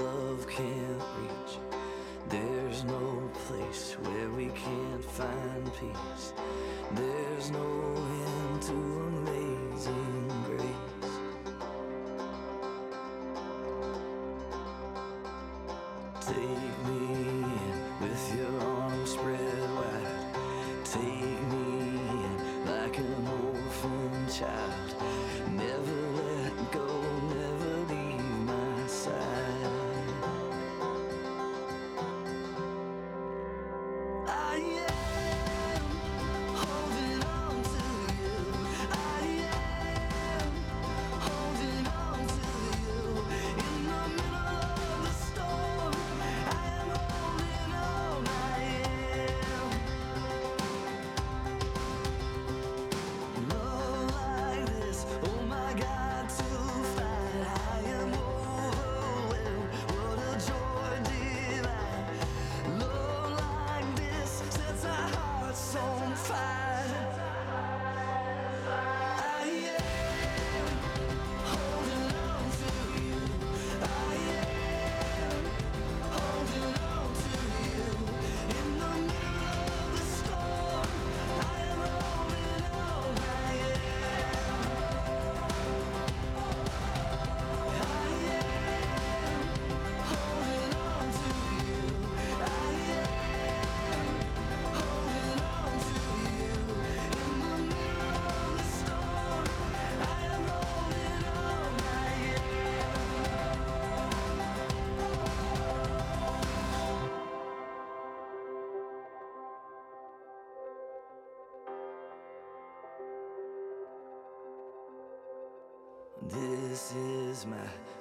love can't reach. There's no place where we can't find peace. There's no end to amazing grace. Take me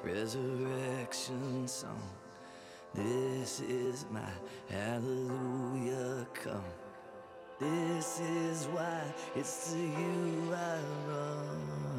resurrection song. This is my hallelujah come. This is why it's to you I run.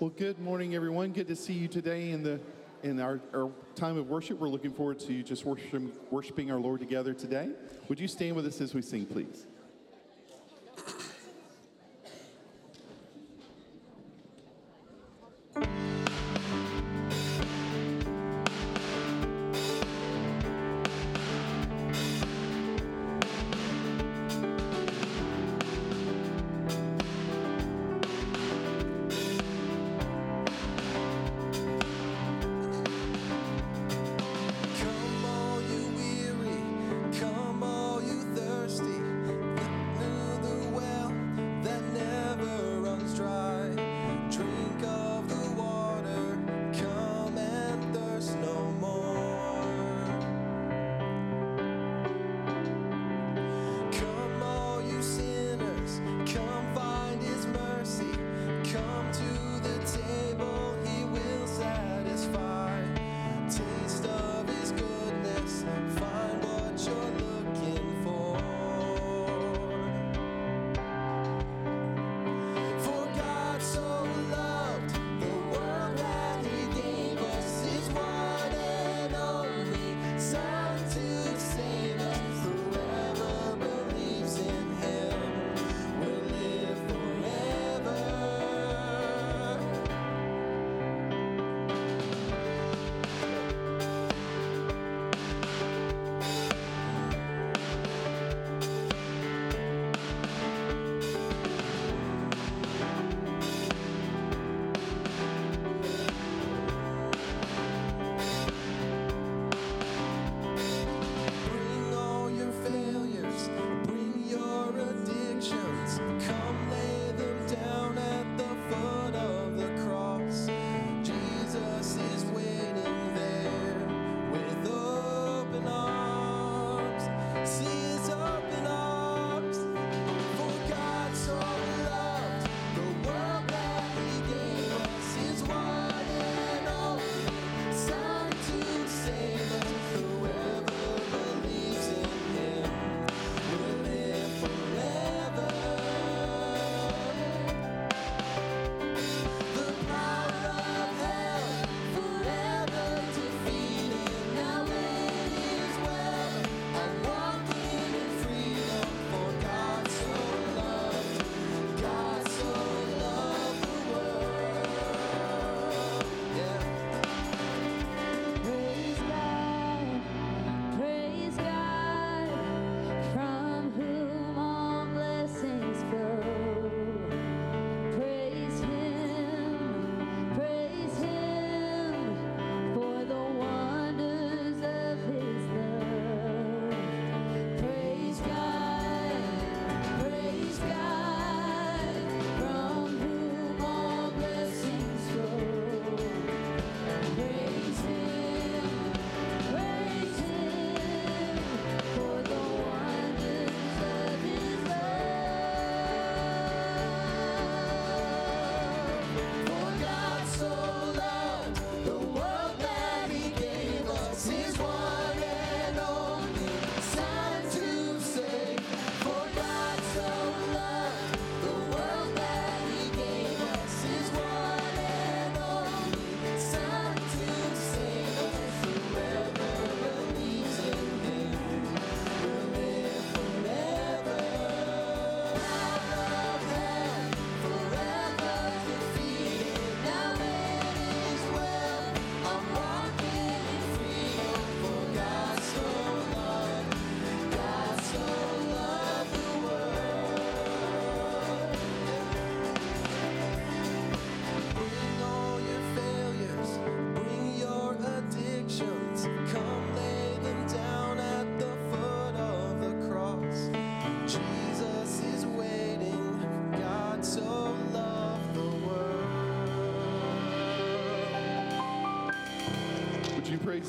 Well, good morning, everyone. Good to see you today in the in our, our time of worship. We're looking forward to just worshiping our Lord together today. Would you stand with us as we sing, please?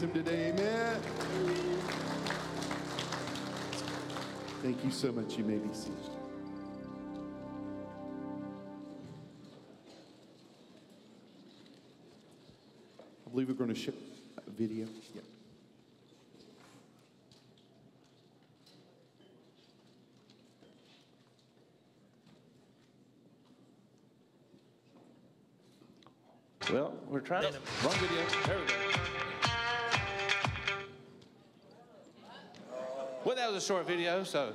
Praise him today? Amen. Thank you so much. You may be seated. I believe we're going to show a video. Yeah. Well, we're trying to. Short video, so.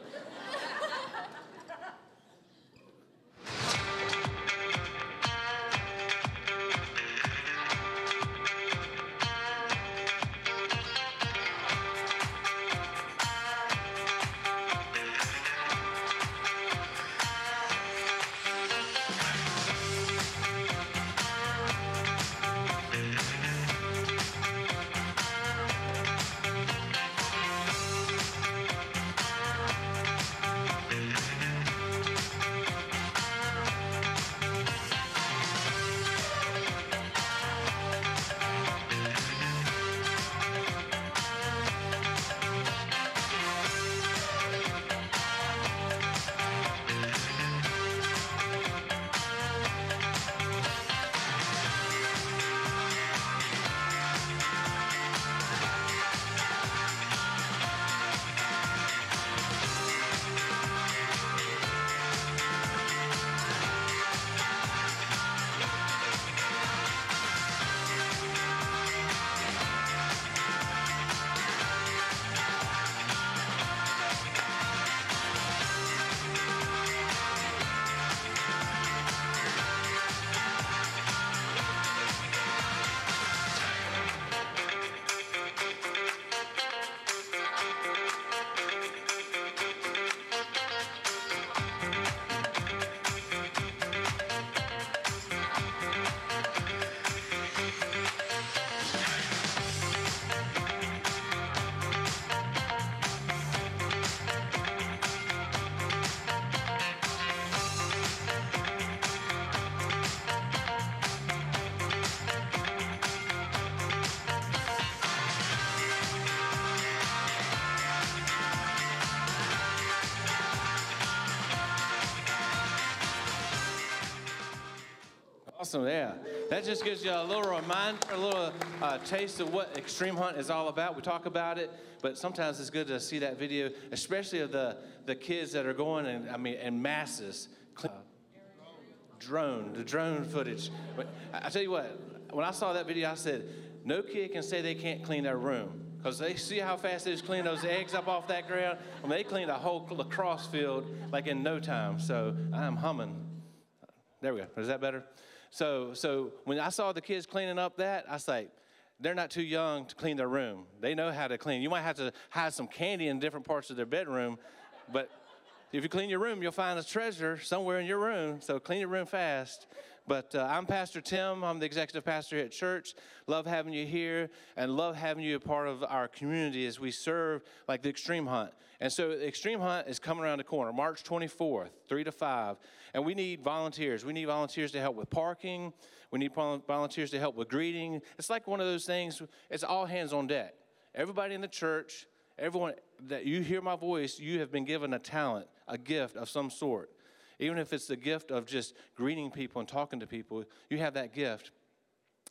Awesome, yeah. That just gives you a little reminder, a little uh, taste of what Extreme Hunt is all about. We talk about it, but sometimes it's good to see that video, especially of the, the kids that are going and I mean in masses. Uh, drone, the drone footage. But I tell you what, when I saw that video, I said, no kid can say they can't clean their room. Because they see how fast they just clean those eggs up off that ground. I mean, they cleaned a whole lacrosse field like in no time. So I'm humming. There we go. Is that better? So, so when I saw the kids cleaning up that, I like, they're not too young to clean their room. They know how to clean. You might have to hide some candy in different parts of their bedroom, but if you clean your room, you'll find a treasure somewhere in your room. So clean your room fast. But uh, I'm Pastor Tim. I'm the executive pastor here at church. Love having you here and love having you a part of our community as we serve like the Extreme Hunt. And so Extreme Hunt is coming around the corner, March 24th, 3 to 5. And we need volunteers. We need volunteers to help with parking. We need volunteers to help with greeting. It's like one of those things, it's all hands on deck. Everybody in the church, everyone that you hear my voice, you have been given a talent, a gift of some sort. Even if it's the gift of just greeting people and talking to people, you have that gift.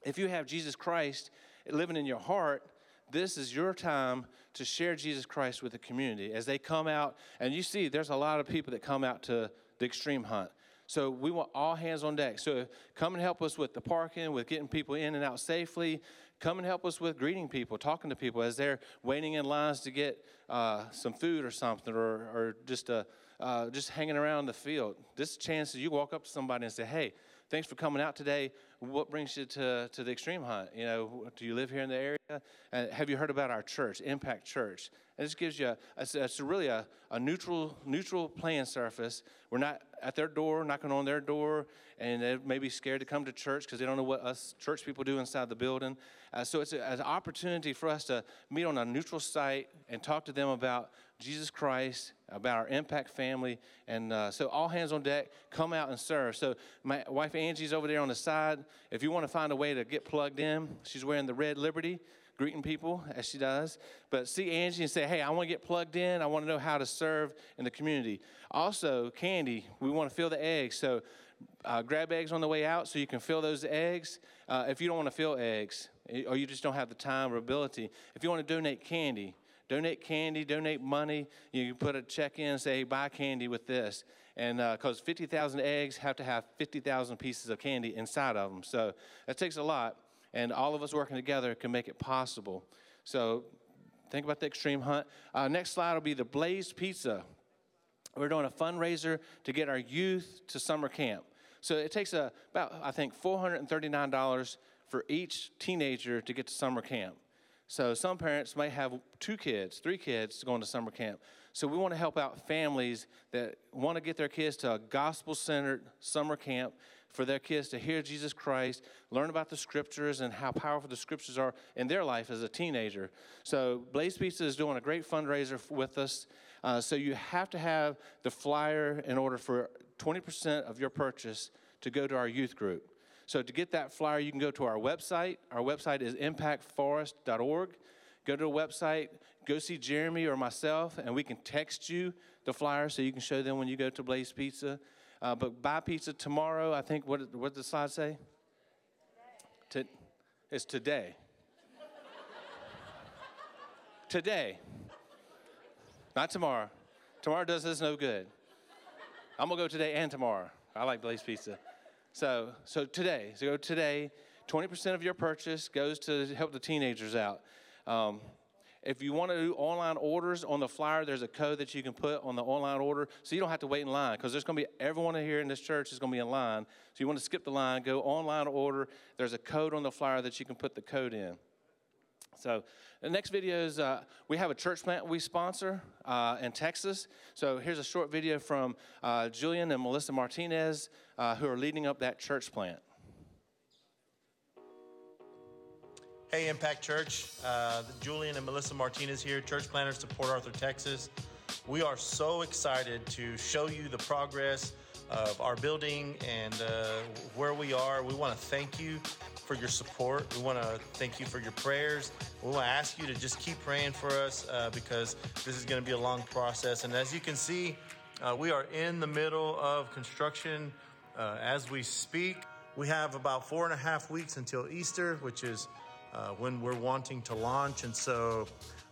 If you have Jesus Christ living in your heart, this is your time to share Jesus Christ with the community as they come out. And you see, there's a lot of people that come out to the extreme hunt. So we want all hands on deck. So come and help us with the parking, with getting people in and out safely. Come and help us with greeting people, talking to people as they're waiting in lines to get uh, some food or something, or, or just uh, uh, just hanging around the field. This chance that you walk up to somebody and say, "Hey, thanks for coming out today. What brings you to, to the extreme hunt? You know, do you live here in the area? And have you heard about our church, Impact Church? And this gives you, a, it's, it's really a, a neutral neutral playing surface. We're not at their door, knocking on their door, and they may be scared to come to church because they don't know what us church people do inside the building. Uh, so it's a, an opportunity for us to meet on a neutral site and talk to them about Jesus Christ, about our impact family. And uh, so, all hands on deck, come out and serve. So, my wife Angie's over there on the side. If you want to find a way to get plugged in, she's wearing the red Liberty. greeting people as she does. But see Angie and say, hey, I want to get plugged in. I want to know how to serve in the community. Also, Candy, we want to fill the eggs. So uh, grab eggs on the way out so you can fill those eggs. Uh, if you don't want to fill eggs eh, or you just don't have the time or ability, if you want to donate candy, donate candy, donate money. You can put a check in and say, buy candy with this. And because uh, 50,000 eggs have to have 50,000 pieces of candy inside of them. So that takes a lot. And all of us working together can make it possible. So think about the extreme hunt. Uh, next slide will be the Blazed Pizza. We're doing a fundraiser to get our youth to summer camp. So it takes a, about, I think, $439 for each teenager to get to summer camp. So some parents might have two kids, three kids going to summer camp. So we want to help out families that want to get their kids to a gospel-centered summer camp for their kids to hear Jesus Christ, learn about the scriptures and how powerful the scriptures are in their life as a teenager. So Blaze Pizza is doing a great fundraiser with us. Uh, so you have to have the flyer in order for 20% of your purchase to go to our youth group. So to get that flyer, you can go to our website. Our website is impactforest.org. Go to the website, go see Jeremy or myself, and we can text you the flyer so you can show them when you go to Blaze Pizza. Uh, but buy pizza tomorrow. I think what what did the slide say? Today. To, it's today. today. Not tomorrow. Tomorrow does us no good. I'm gonna go today and tomorrow. I like Blaze Pizza. So, so today, so today, 20% of your purchase goes to help the teenagers out. Um, if you want to do online orders on the flyer, there's a code that you can put on the online order so you don't have to wait in line because there's going to be everyone here in this church is going to be in line. So you want to skip the line, go online order. There's a code on the flyer that you can put the code in. So the next video is uh, we have a church plant we sponsor uh, in Texas. So here's a short video from uh, Julian and Melissa Martinez uh, who are leading up that church plant. Hey, Impact Church. Uh, Julian and Melissa Martinez here, church planters to Port Arthur, Texas. We are so excited to show you the progress of our building and uh, where we are. We want to thank you for your support. We want to thank you for your prayers. We want to ask you to just keep praying for us uh, because this is going to be a long process. And as you can see, uh, we are in the middle of construction uh, as we speak. We have about four and a half weeks until Easter, which is uh, when we're wanting to launch. And so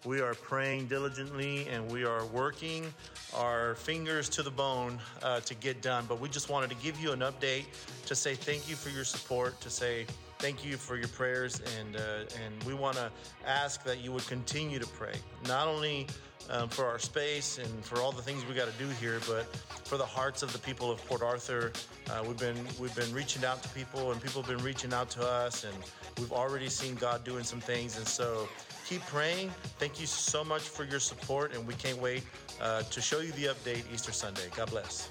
we are praying diligently and we are working our fingers to the bone uh, to get done. But we just wanted to give you an update to say thank you for your support, to say thank you for your prayers, and uh, and we want to ask that you would continue to pray, not only um, for our space and for all the things we got to do here, but for the hearts of the people of Port Arthur. Uh, we've been we've been reaching out to people, and people have been reaching out to us, and we've already seen God doing some things, and so. Keep praying. Thank you so much for your support, and we can't wait uh, to show you the update Easter Sunday. God bless.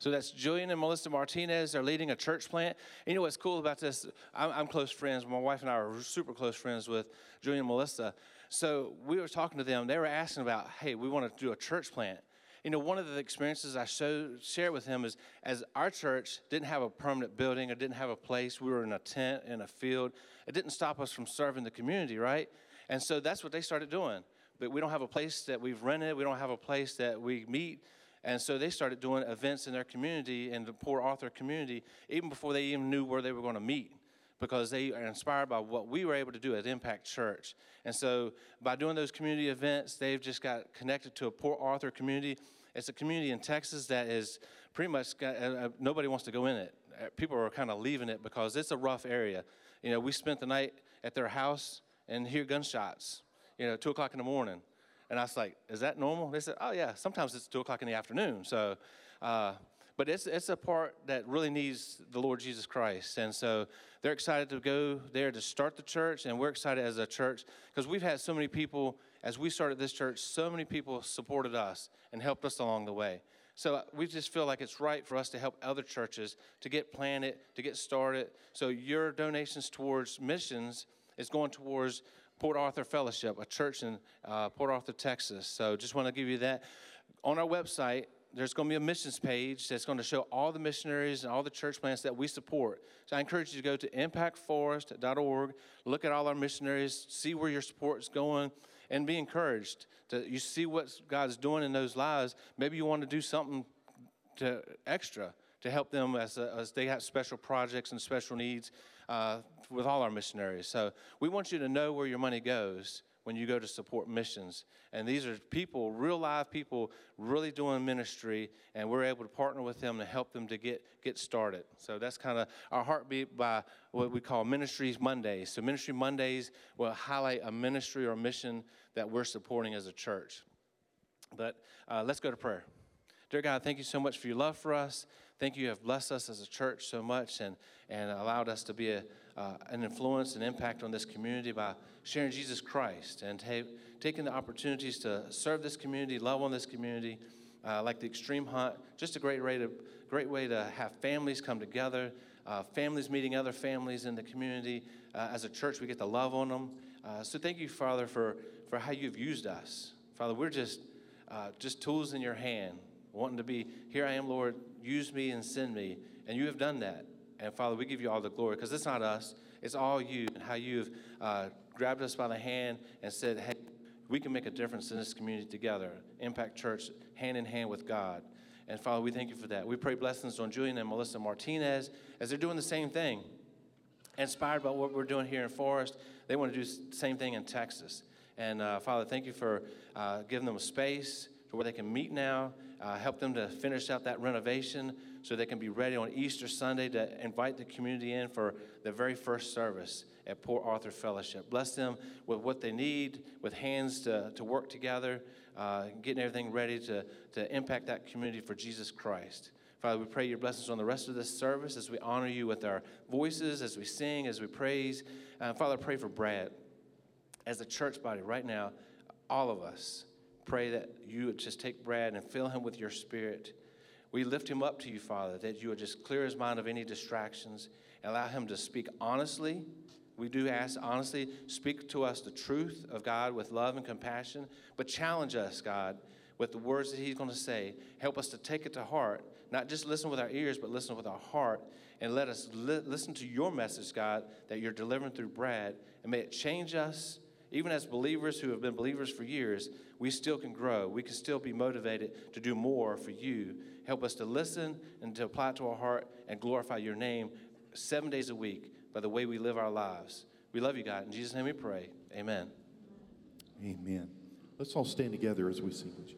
So that's Julian and Melissa Martinez. They're leading a church plant. And you know what's cool about this? I'm, I'm, close friends. My wife and I are super close friends with Julian and Melissa. So we were talking to them. They were asking about, hey, we want to do a church plant. You know, one of the experiences I showed, shared with him is as our church didn't have a permanent building or didn't have a place, we were in a tent in a field. It didn't stop us from serving the community, right? And so that's what they started doing. But we don't have a place that we've rented. We don't have a place that we meet. And so they started doing events in their community, in the Port Arthur community, even before they even knew where they were going to meet, because they are inspired by what we were able to do at Impact Church. And so by doing those community events, they've just got connected to a Port Arthur community. It's a community in Texas that is pretty much got, uh, uh nobody wants to go in it. Uh, people are kind of leaving it because it's a rough area. You know, we spent the night at their house and hear gunshots, you know, two o'clock in the morning. And I was like, is that normal? They said, oh, yeah, sometimes it's 2 o'clock in the afternoon. So, uh, but it's, it's a part that really needs the Lord Jesus Christ. And so they're excited to go there to start the church, and we're excited as a church because we've had so many people, as we started this church, so many people supported us and helped us along the way. So uh, we just feel like it's right for us to help other churches to get planted, to get started. So your donations towards missions is going towards Port Arthur Fellowship, a church in uh, Port Arthur, Texas. So just want to give you that. On our website, there's going to be a missions page that's going to show all the missionaries and all the church plants that we support. So I encourage you to go to impactforest.org, look at all our missionaries, see where your support is going, and be encouraged. To, you see what God's doing in those lives. Maybe you want to do something to extra to help them as, uh, as they have special projects and special needs uh, with all our missionaries. So we want you to know where your money goes when you go to support missions. And these are people, real live people, really doing ministry, and we're able to partner with them to help them to get, get started. So that's kind of our heartbeat by what we call Ministries Mondays. So Ministry Mondays will highlight a ministry or mission that we're supporting as a church. But uh, let's go to prayer. Dear God, thank you so much for your love for us. Thank you, you have blessed us as a church so much and, and allowed us to be a, uh, an influence and impact on this community by sharing Jesus Christ and ta- taking the opportunities to serve this community, love on this community, uh, like the Extreme Hunt. Just a great way to, great way to have families come together, uh, families meeting other families in the community. Uh, as a church, we get to love on them. Uh, so thank you, Father, for, for how you've used us. Father, we're just, uh, just tools in your hand, wanting to be, here I am, Lord, use me and send me. And you have done that. And Father, we give you all the glory because it's not us, it's all you and how you've uh, grabbed us by the hand and said, hey, we can make a difference in this community together. Impact Church, hand in hand with God. And Father, we thank you for that. We pray blessings on Julian and Melissa Martinez as they're doing the same thing. Inspired by what we're doing here in Forest, they want to do the same thing in Texas. And uh, Father, thank you for uh, giving them a space to where they can meet now, uh, help them to finish out that renovation so they can be ready on Easter Sunday to invite the community in for the very first service at Port Arthur Fellowship. Bless them with what they need, with hands to, to work together, uh, getting everything ready to, to impact that community for Jesus Christ. Father, we pray your blessings on the rest of this service as we honor you with our voices, as we sing, as we praise. Uh, Father, pray for Brad. As a church body right now, all of us pray that you would just take Brad and fill him with your spirit. We lift him up to you, Father, that you would just clear his mind of any distractions, allow him to speak honestly. We do ask honestly, speak to us the truth of God with love and compassion, but challenge us, God, with the words that he's going to say. Help us to take it to heart, not just listen with our ears, but listen with our heart, and let us li- listen to your message, God, that you're delivering through Brad, and may it change us even as believers who have been believers for years, we still can grow. We can still be motivated to do more for you. Help us to listen and to apply it to our heart and glorify your name seven days a week by the way we live our lives. We love you, God. In Jesus' name we pray. Amen. Amen. Let's all stand together as we sing with you.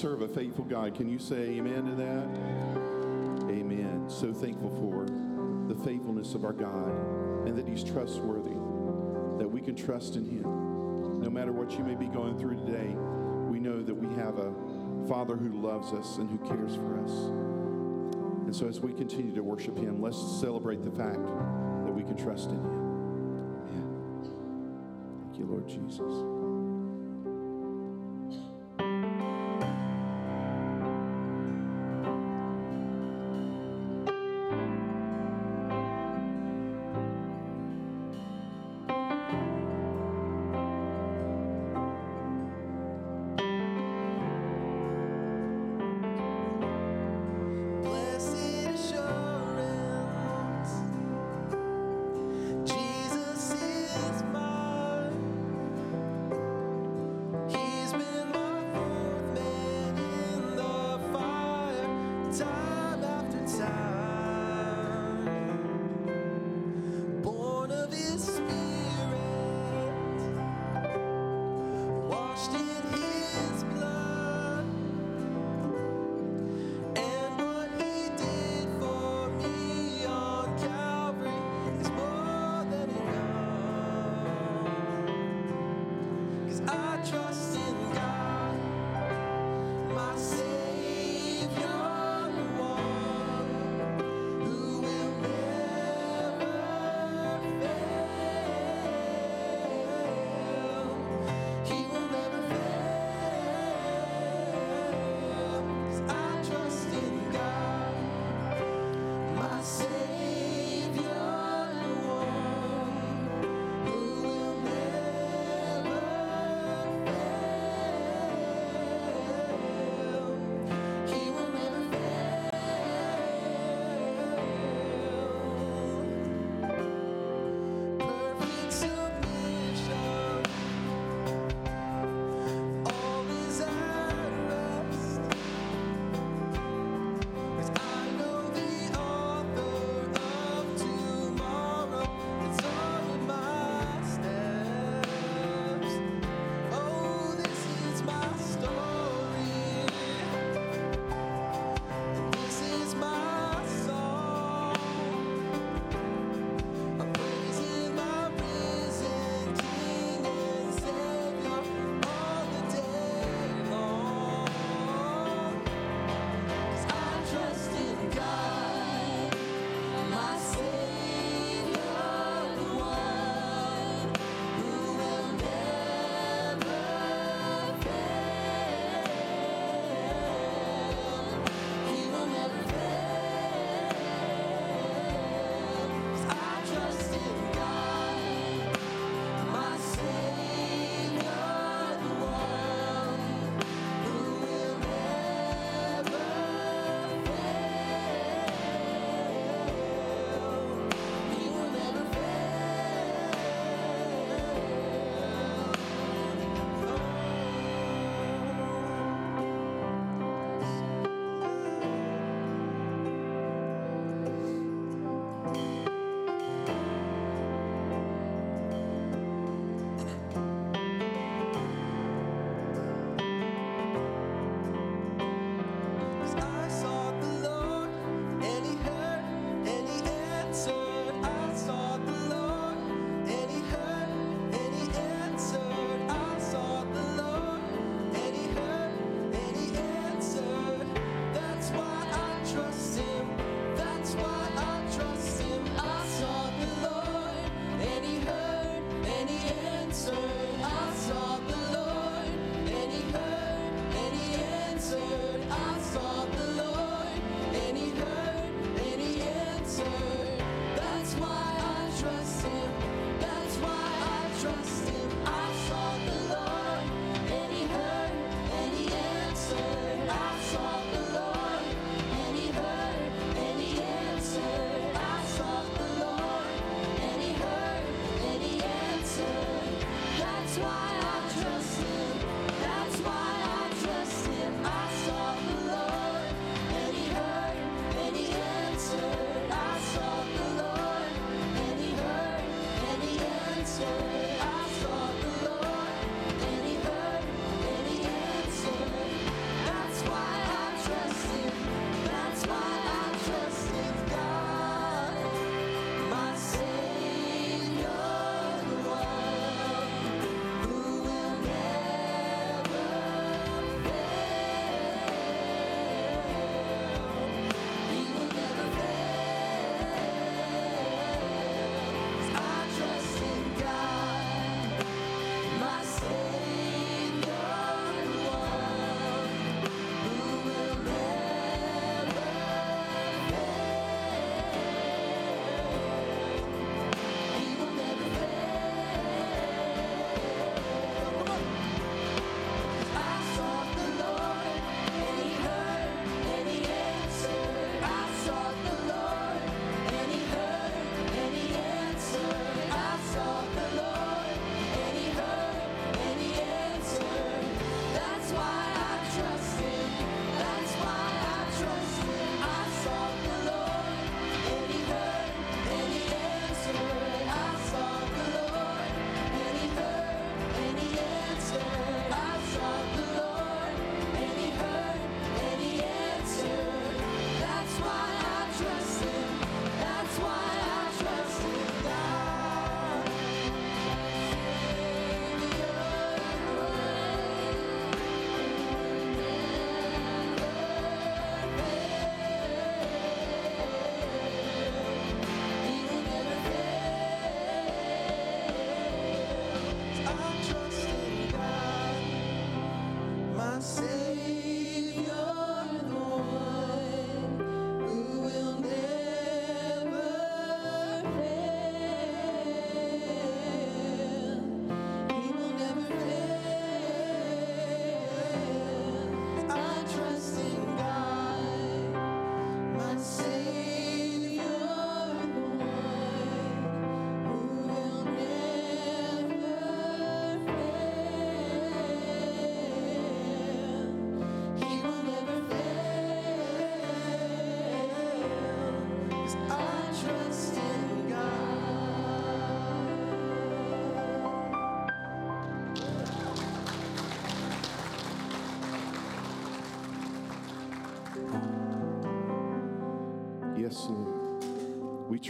Serve a faithful God. Can you say amen to that? Amen. So thankful for the faithfulness of our God and that He's trustworthy, that we can trust in Him. No matter what you may be going through today, we know that we have a Father who loves us and who cares for us. And so as we continue to worship Him, let's celebrate the fact that we can trust in Him. Amen. Thank you, Lord Jesus.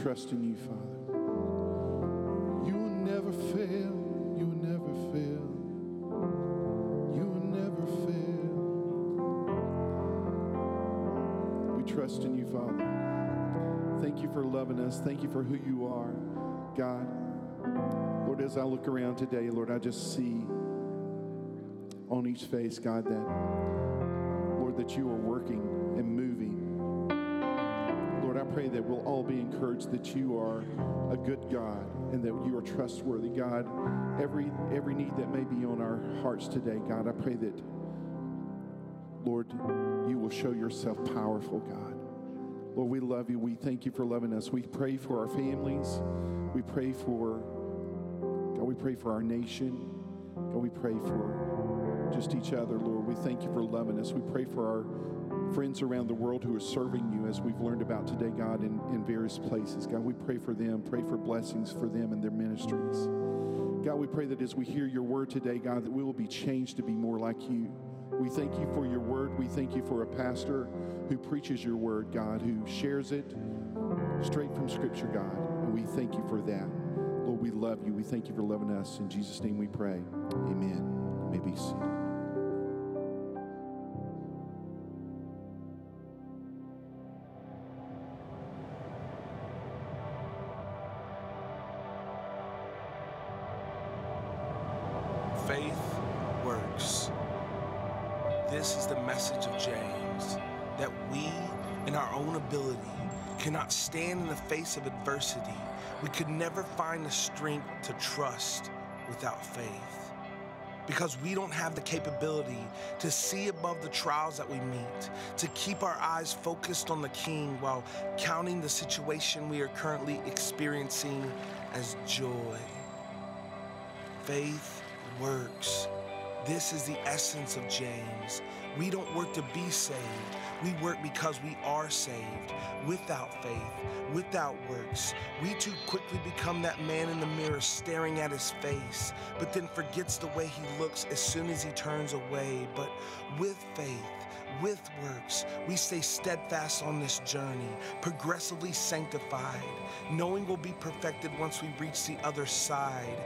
Trust in you, Father. You will never fail. You will never fail. You will never fail. We trust in you, Father. Thank you for loving us. Thank you for who you are, God. Lord, as I look around today, Lord, I just see on each face, God, that, Lord, that you are working and moving. Pray that we'll all be encouraged that you are a good God and that you are trustworthy, God. Every every need that may be on our hearts today, God, I pray that, Lord, you will show yourself powerful, God. Lord, we love you. We thank you for loving us. We pray for our families. We pray for, God, we pray for our nation. God, we pray for just each other, Lord. We thank you for loving us. We pray for our friends around the world who are serving you, as we've learned about today, God, in, in various places. God, we pray for them. Pray for blessings for them and their ministries. God, we pray that as we hear your word today, God, that we will be changed to be more like you. We thank you for your word. We thank you for a pastor who preaches your word, God, who shares it straight from Scripture, God. And we thank you for that. Lord, we love you. We thank you for loving us. In Jesus' name we pray. Amen. You may be seated. The face of adversity. We could never find the strength to trust without faith. Because we don't have the capability to see above the trials that we meet, to keep our eyes focused on the King while counting the situation we are currently experiencing as joy. Faith works. This is the essence of James. We don't work to be saved. We work because we are saved. Without faith, without works, we too quickly become that man in the mirror staring at his face, but then forgets the way he looks as soon as he turns away. But with faith, with works, we stay steadfast on this journey, progressively sanctified, knowing we'll be perfected once we reach the other side.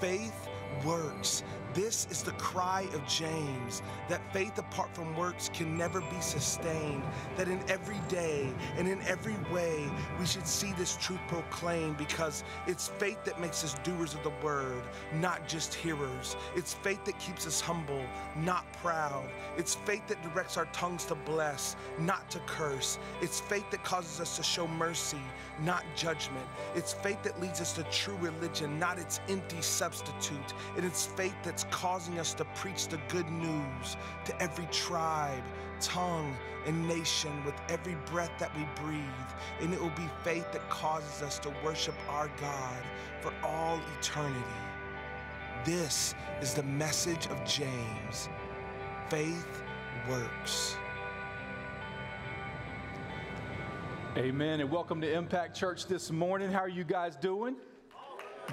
Faith works. This is the cry of James that faith apart from works can never be sustained. That in every day and in every way we should see this truth proclaimed because it's faith that makes us doers of the word, not just hearers. It's faith that keeps us humble, not proud. It's faith that directs our tongues to bless, not to curse. It's faith that causes us to show mercy, not judgment. It's faith that leads us to true religion, not its empty substitute. And it's faith that's causing us to preach the good news to every tribe, tongue, and nation with every breath that we breathe. And it will be faith that causes us to worship our God for all eternity. This is the message of James. Faith works. Amen. And welcome to Impact Church this morning. How are you guys doing?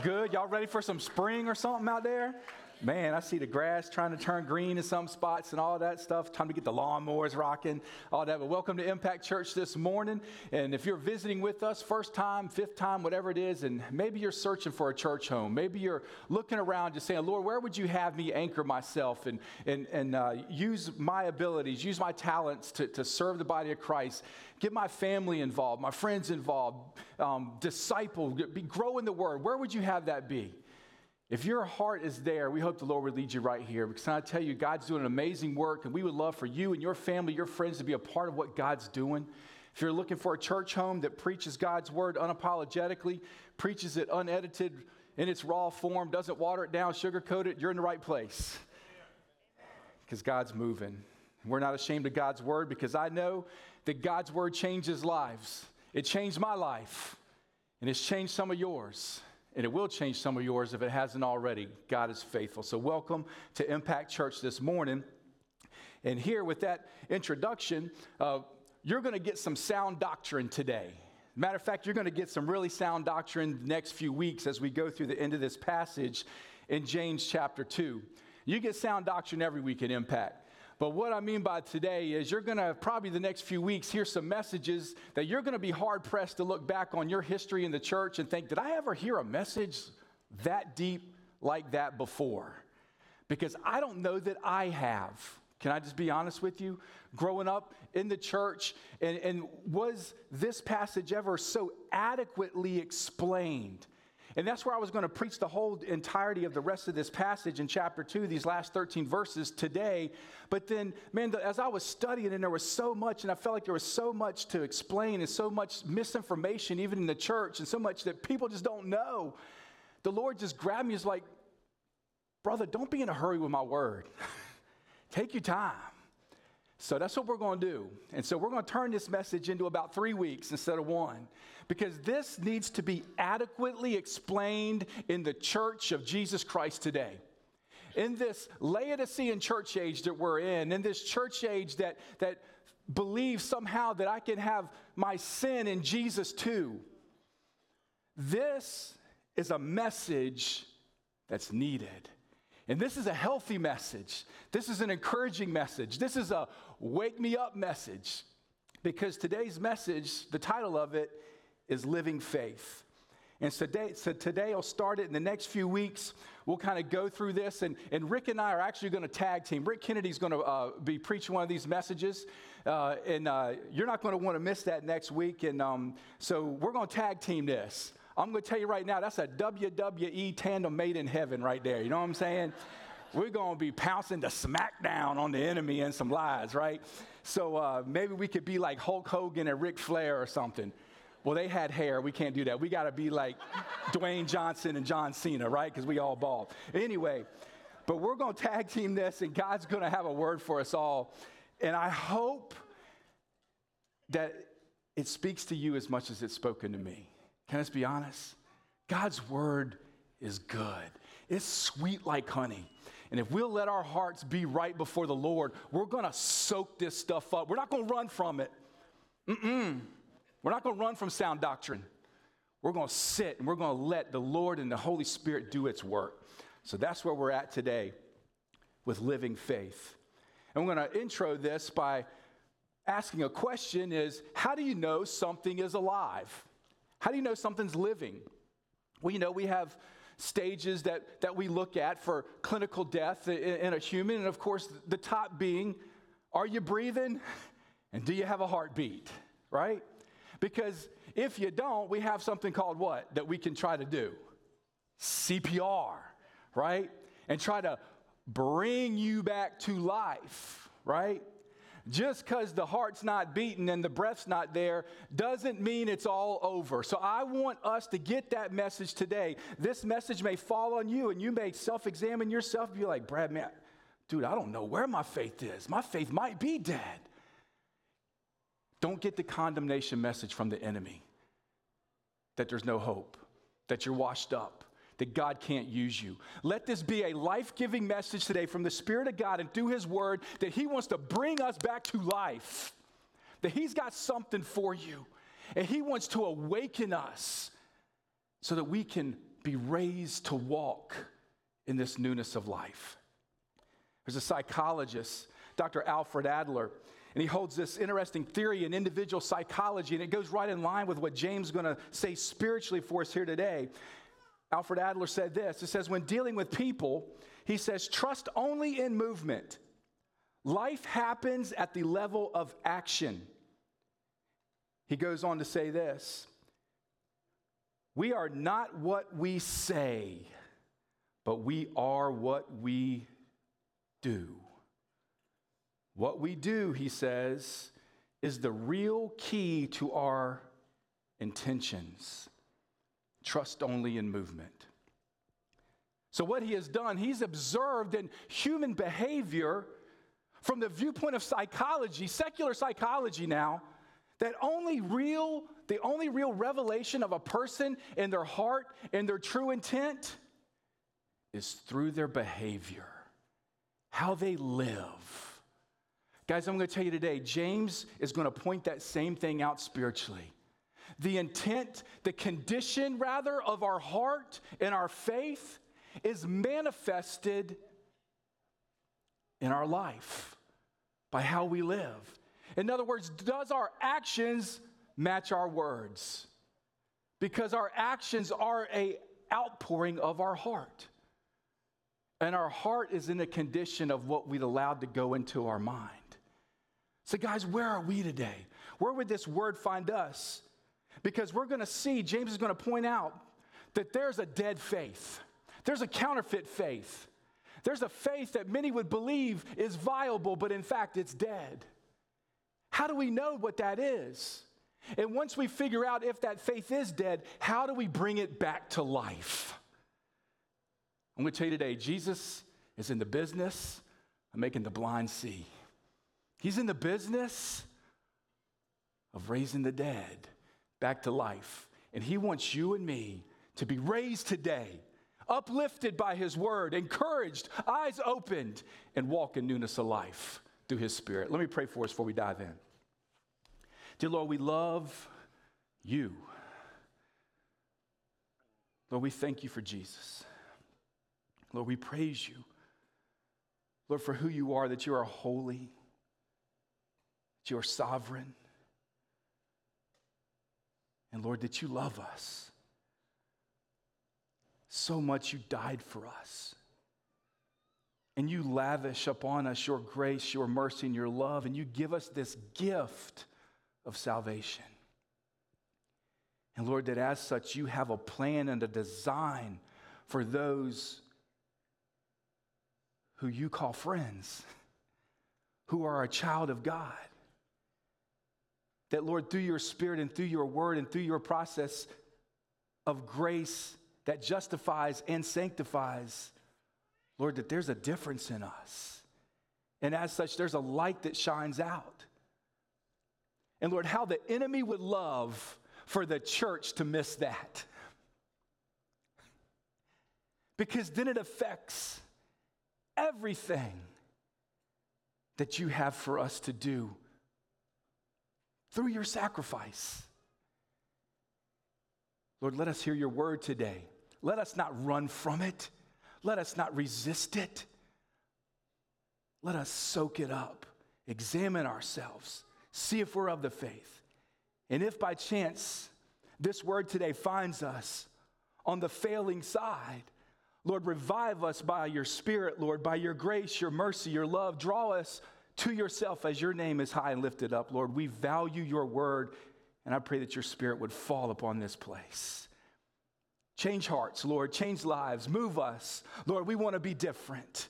Good. Y'all ready for some spring or something out there? Man, I see the grass trying to turn green in some spots and all that stuff. Time to get the lawnmowers rocking, all that. But welcome to Impact Church this morning. And if you're visiting with us, first time, fifth time, whatever it is, and maybe you're searching for a church home, maybe you're looking around just saying, Lord, where would you have me anchor myself and, and, and uh, use my abilities, use my talents to, to serve the body of Christ? Get my family involved, my friends involved, um, disciple, be, grow in the word. Where would you have that be? If your heart is there, we hope the Lord would lead you right here. Because I tell you, God's doing an amazing work, and we would love for you and your family, your friends to be a part of what God's doing. If you're looking for a church home that preaches God's word unapologetically, preaches it unedited in its raw form, doesn't water it down, sugarcoat it, you're in the right place. Because God's moving. We're not ashamed of God's word because I know that God's word changes lives. It changed my life, and it's changed some of yours. And it will change some of yours if it hasn't already. God is faithful. So, welcome to Impact Church this morning. And here, with that introduction, uh, you're going to get some sound doctrine today. Matter of fact, you're going to get some really sound doctrine the next few weeks as we go through the end of this passage in James chapter 2. You get sound doctrine every week at Impact. But what I mean by today is you're going to probably the next few weeks hear some messages that you're going to be hard pressed to look back on your history in the church and think, did I ever hear a message that deep like that before? Because I don't know that I have. Can I just be honest with you? Growing up in the church, and, and was this passage ever so adequately explained? And that's where I was going to preach the whole entirety of the rest of this passage in chapter 2, these last 13 verses today. But then, man, as I was studying, and there was so much, and I felt like there was so much to explain, and so much misinformation, even in the church, and so much that people just don't know. The Lord just grabbed me, is like, brother, don't be in a hurry with my word. Take your time. So that's what we're going to do. And so we're going to turn this message into about three weeks instead of one, because this needs to be adequately explained in the church of Jesus Christ today. In this Laodicean church age that we're in, in this church age that, that believes somehow that I can have my sin in Jesus too, this is a message that's needed. And this is a healthy message. This is an encouraging message. This is a wake me up message. Because today's message, the title of it is Living Faith. And so today, so today I'll start it in the next few weeks. We'll kind of go through this. And, and Rick and I are actually going to tag team. Rick Kennedy's going to uh, be preaching one of these messages. Uh, and uh, you're not going to want to miss that next week. And um, so we're going to tag team this. I'm going to tell you right now, that's a WWE tandem made in heaven right there. You know what I'm saying? We're going to be pouncing the smackdown on the enemy and some lies, right? So uh, maybe we could be like Hulk Hogan and Ric Flair or something. Well, they had hair. We can't do that. We got to be like Dwayne Johnson and John Cena, right? Because we all bald. Anyway, but we're going to tag team this, and God's going to have a word for us all. And I hope that it speaks to you as much as it's spoken to me. Can I be honest? God's word is good, it's sweet like honey. And if we'll let our hearts be right before the Lord, we're to soak this stuff up. We're not to run from it. Mm-mm. We're not to run from sound doctrine. We're to sit and we're to let the Lord and the Holy Spirit do its work. So that's where we're at today with living faith. And we're to intro this by asking a question is how do you know something is alive? How do you know something's living? Well, you know, we have stages that, that we look at for clinical death in, in a human. And of course, the top being are you breathing? And do you have a heartbeat? Right? Because if you don't, we have something called what that we can try to do? CPR, right? And try to bring you back to life, right? Just because the heart's not beating and the breath's not there doesn't mean it's all over. So I want us to get that message today. This message may fall on you and you may self examine yourself and be like, Brad, man, dude, I don't know where my faith is. My faith might be dead. Don't get the condemnation message from the enemy that there's no hope, that you're washed up that God can't use you. Let this be a life giving message today from the Spirit of God and through His Word that He wants to bring us back to life, that He's got something for you, and He wants to awaken us so that we can be raised to walk in this newness of life. There's a psychologist, Dr. Alfred Adler, and he holds this interesting theory in individual psychology, and it goes right in line with what James is going to say spiritually for us here today. Alfred Adler said this. It says, when dealing with people, he says, trust only in movement. Life happens at the level of action. He goes on to say this We are not what we say, but we are what we do. What we do, he says, is the real key to our intentions trust only in movement. So, what he has done, he's observed in human behavior from the viewpoint of psychology, secular psychology now, that only real, the only real revelation of a person in their heart and their true intent is through their behavior, how they live. Guys, I'm going to tell you today, James is going to point that same thing out spiritually the intent, the condition rather of our heart and our faith is manifested in our life. by how we live. In other words, does our actions match our words? Because our actions are a outpouring of our heart. And our heart is in a condition of what we've allowed to go into our mind. So, guys, where are we today? Where would this word find us? Because we're going to see, James is going to point out that there's a dead faith, there's a counterfeit faith. There's a faith that many would believe is viable, but in fact, it's dead. How do we know what that is? And once we figure out if that faith is dead, how do we bring it back to life? I'm going to tell you today Jesus is in the business of making the blind see. He's in the business of raising the dead back to life. And He wants you and me to be raised today, uplifted by His word, encouraged, eyes opened, and walk in newness of life through His Spirit. Let me pray for us before we dive in. Dear Lord, we love you. Lord, we thank you for Jesus. Lord, we praise you. Lord, for who you are, that you are holy, that you are sovereign, and Lord, that you love us so much you died for us. And you lavish upon us your grace, your mercy, and your love, and you give us this gift of salvation. And Lord, that as such, you have a plan and a design for those who you call friends, who are a child of God. That, Lord, through your spirit and through your word and through your process of grace that justifies and sanctifies, Lord, that there's a difference in us. And as such, there's a light that shines out. And Lord, how the enemy would love for the church to miss that. Because then it affects everything that you have for us to do through your sacrifice. Lord, let us hear your word today. Let us not run from it. Let us not resist it. Let us soak it up, examine ourselves, see if we're of the faith. And if by chance this word today finds us on the failing side, Lord, revive us by your spirit, Lord, by your grace, your mercy, your love. Draw us to yourself as your name is high and lifted up, Lord. We value your word, and I pray that your spirit would fall upon this place. Change hearts, Lord. Change lives. Move us. Lord, we want to be different.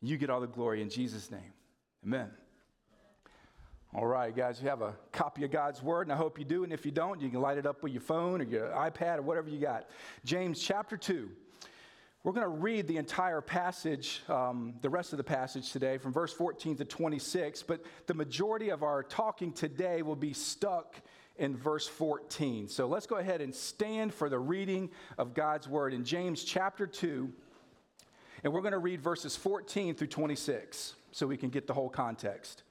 You get all the glory in Jesus' name. Amen. All right, guys, you have a copy of God's Word, and I hope you do. And if you don't, you can light it up with your phone or your iPad or whatever you got. James chapter 2. We're going to read the entire passage, um, the rest of the passage today, from verse 14 to 26, but the majority of our talking today will be stuck in verse 14. So let's go ahead and stand for the reading of God's Word in James chapter 2, and we're going to read verses 14 through 26 so we can get the whole context.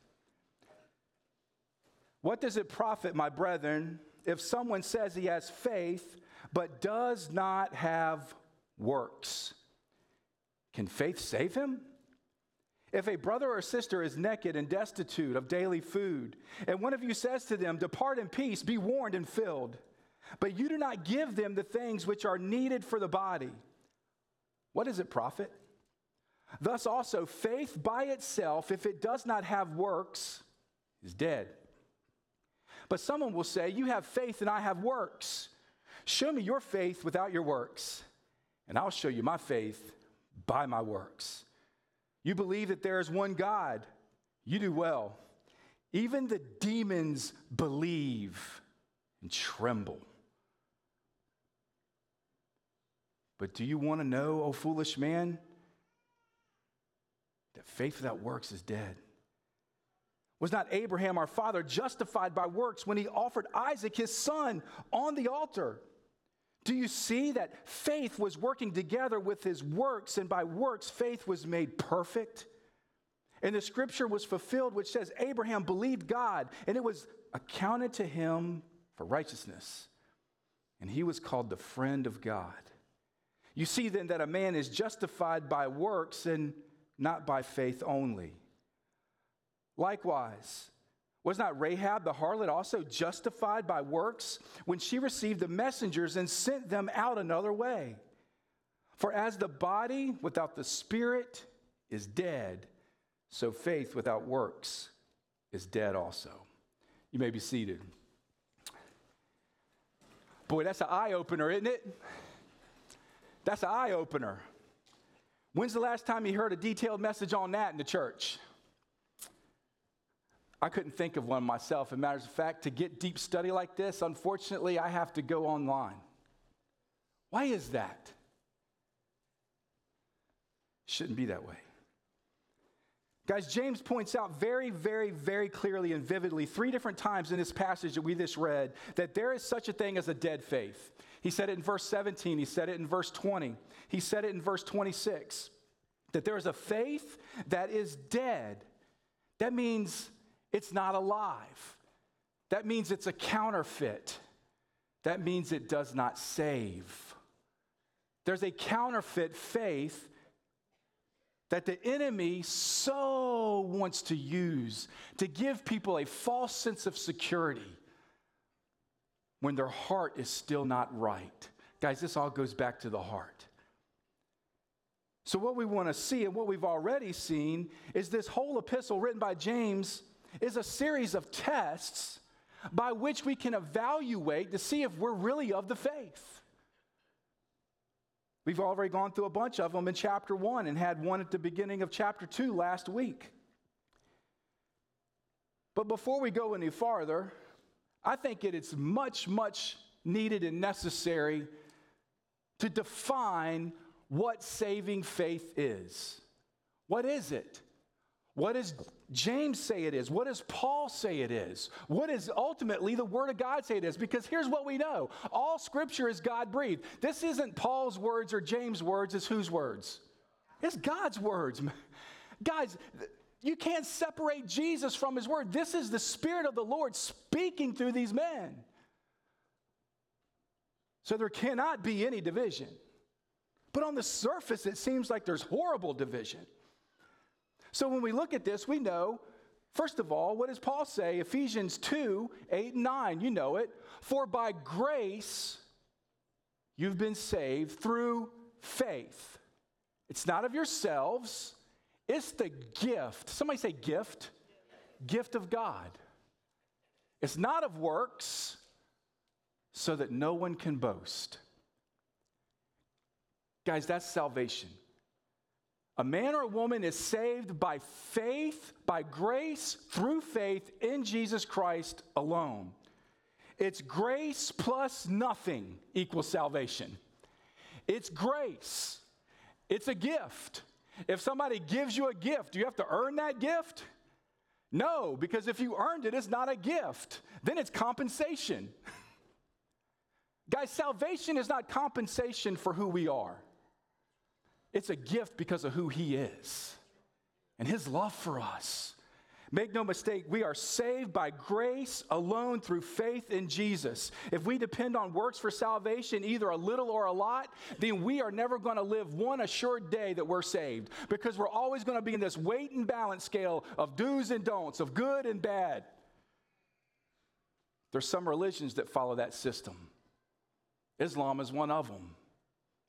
What does it profit, my brethren, if someone says he has faith but does not have works? Can faith save him? If a brother or sister is naked and destitute of daily food, and one of you says to them, Depart in peace, be warned and filled, but you do not give them the things which are needed for the body, what does it profit? Thus also, faith by itself, if it does not have works, is dead. But someone will say, You have faith and I have works. Show me your faith without your works, and I'll show you my faith by my works. You believe that there is one God. You do well. Even the demons believe and tremble. But do you want to know, O foolish man, that faith without works is dead? Was not Abraham, our father, justified by works when he offered Isaac, his son, on the altar? Do you see that faith was working together with his works, and by works, faith was made perfect? And the scripture was fulfilled, which says, Abraham believed God, and it was accounted to him for righteousness. And he was called the friend of God. You see then that a man is justified by works and not by faith only. Likewise, was not Rahab the harlot also justified by works when she received the messengers and sent them out another way? For as the body without the spirit is dead, so faith without works is dead also. You may be seated. Boy, that's an eye opener, isn't it? That's an eye opener. When's the last time you heard a detailed message on that in the church? I couldn't think of one myself. As a matter of fact, to get deep study like this, unfortunately, I have to go online. Why is that? Shouldn't be that way. Guys, James points out very, very, very clearly and vividly, three different times in this passage that we just read, that there is such a thing as a dead faith. He said it in verse 17, he said it in verse 20, he said it in verse 26, that there is a faith that is dead. That means it's not alive. That means it's a counterfeit. That means it does not save. There's a counterfeit faith that the enemy so wants to use to give people a false sense of security when their heart is still not right. Guys, this all goes back to the heart. So, what we want to see and what we've already seen is this whole epistle written by James is a series of tests by which we can evaluate to see if we're really of the faith. We've already gone through a bunch of them in chapter one and had one at the beginning of chapter two last week. But before we go any farther, I think it is much, much needed and necessary to define what saving faith is. What is it? What does James say it is? What does Paul say it is? What does ultimately the Word of God say it is? Because here's what we know all Scripture is God breathed. This isn't Paul's words or James' words, it's whose words? It's God's words. Guys, you can't separate Jesus from His Word. This is the Spirit of the Lord speaking through these men. So there cannot be any division. But on the surface, it seems like there's horrible division. So when we look at this, we know, first of all, what does Paul say? Ephesians 2 8 and 9. You know it. For by grace you've been saved through faith. It's not of yourselves, it's the gift. Somebody say gift. Gift of God. It's not of works, so that no one can boast. Guys, that's salvation. A man or a woman is saved by faith, by grace, through faith in Jesus Christ alone. It's grace plus nothing equals salvation. It's grace, it's a gift. If somebody gives you a gift, do you have to earn that gift? No, because if you earned it, it's not a gift. Then it's compensation. Guys, salvation is not compensation for who we are. It's a gift because of who He is and His love for us. Make no mistake, we are saved by grace alone through faith in Jesus. If we depend on works for salvation, either a little or a lot, then we are never going to live one assured day that we're saved because we're always going to be in this weight and balance scale of do's and don'ts, of good and bad. There's some religions that follow that system. Islam is one of them.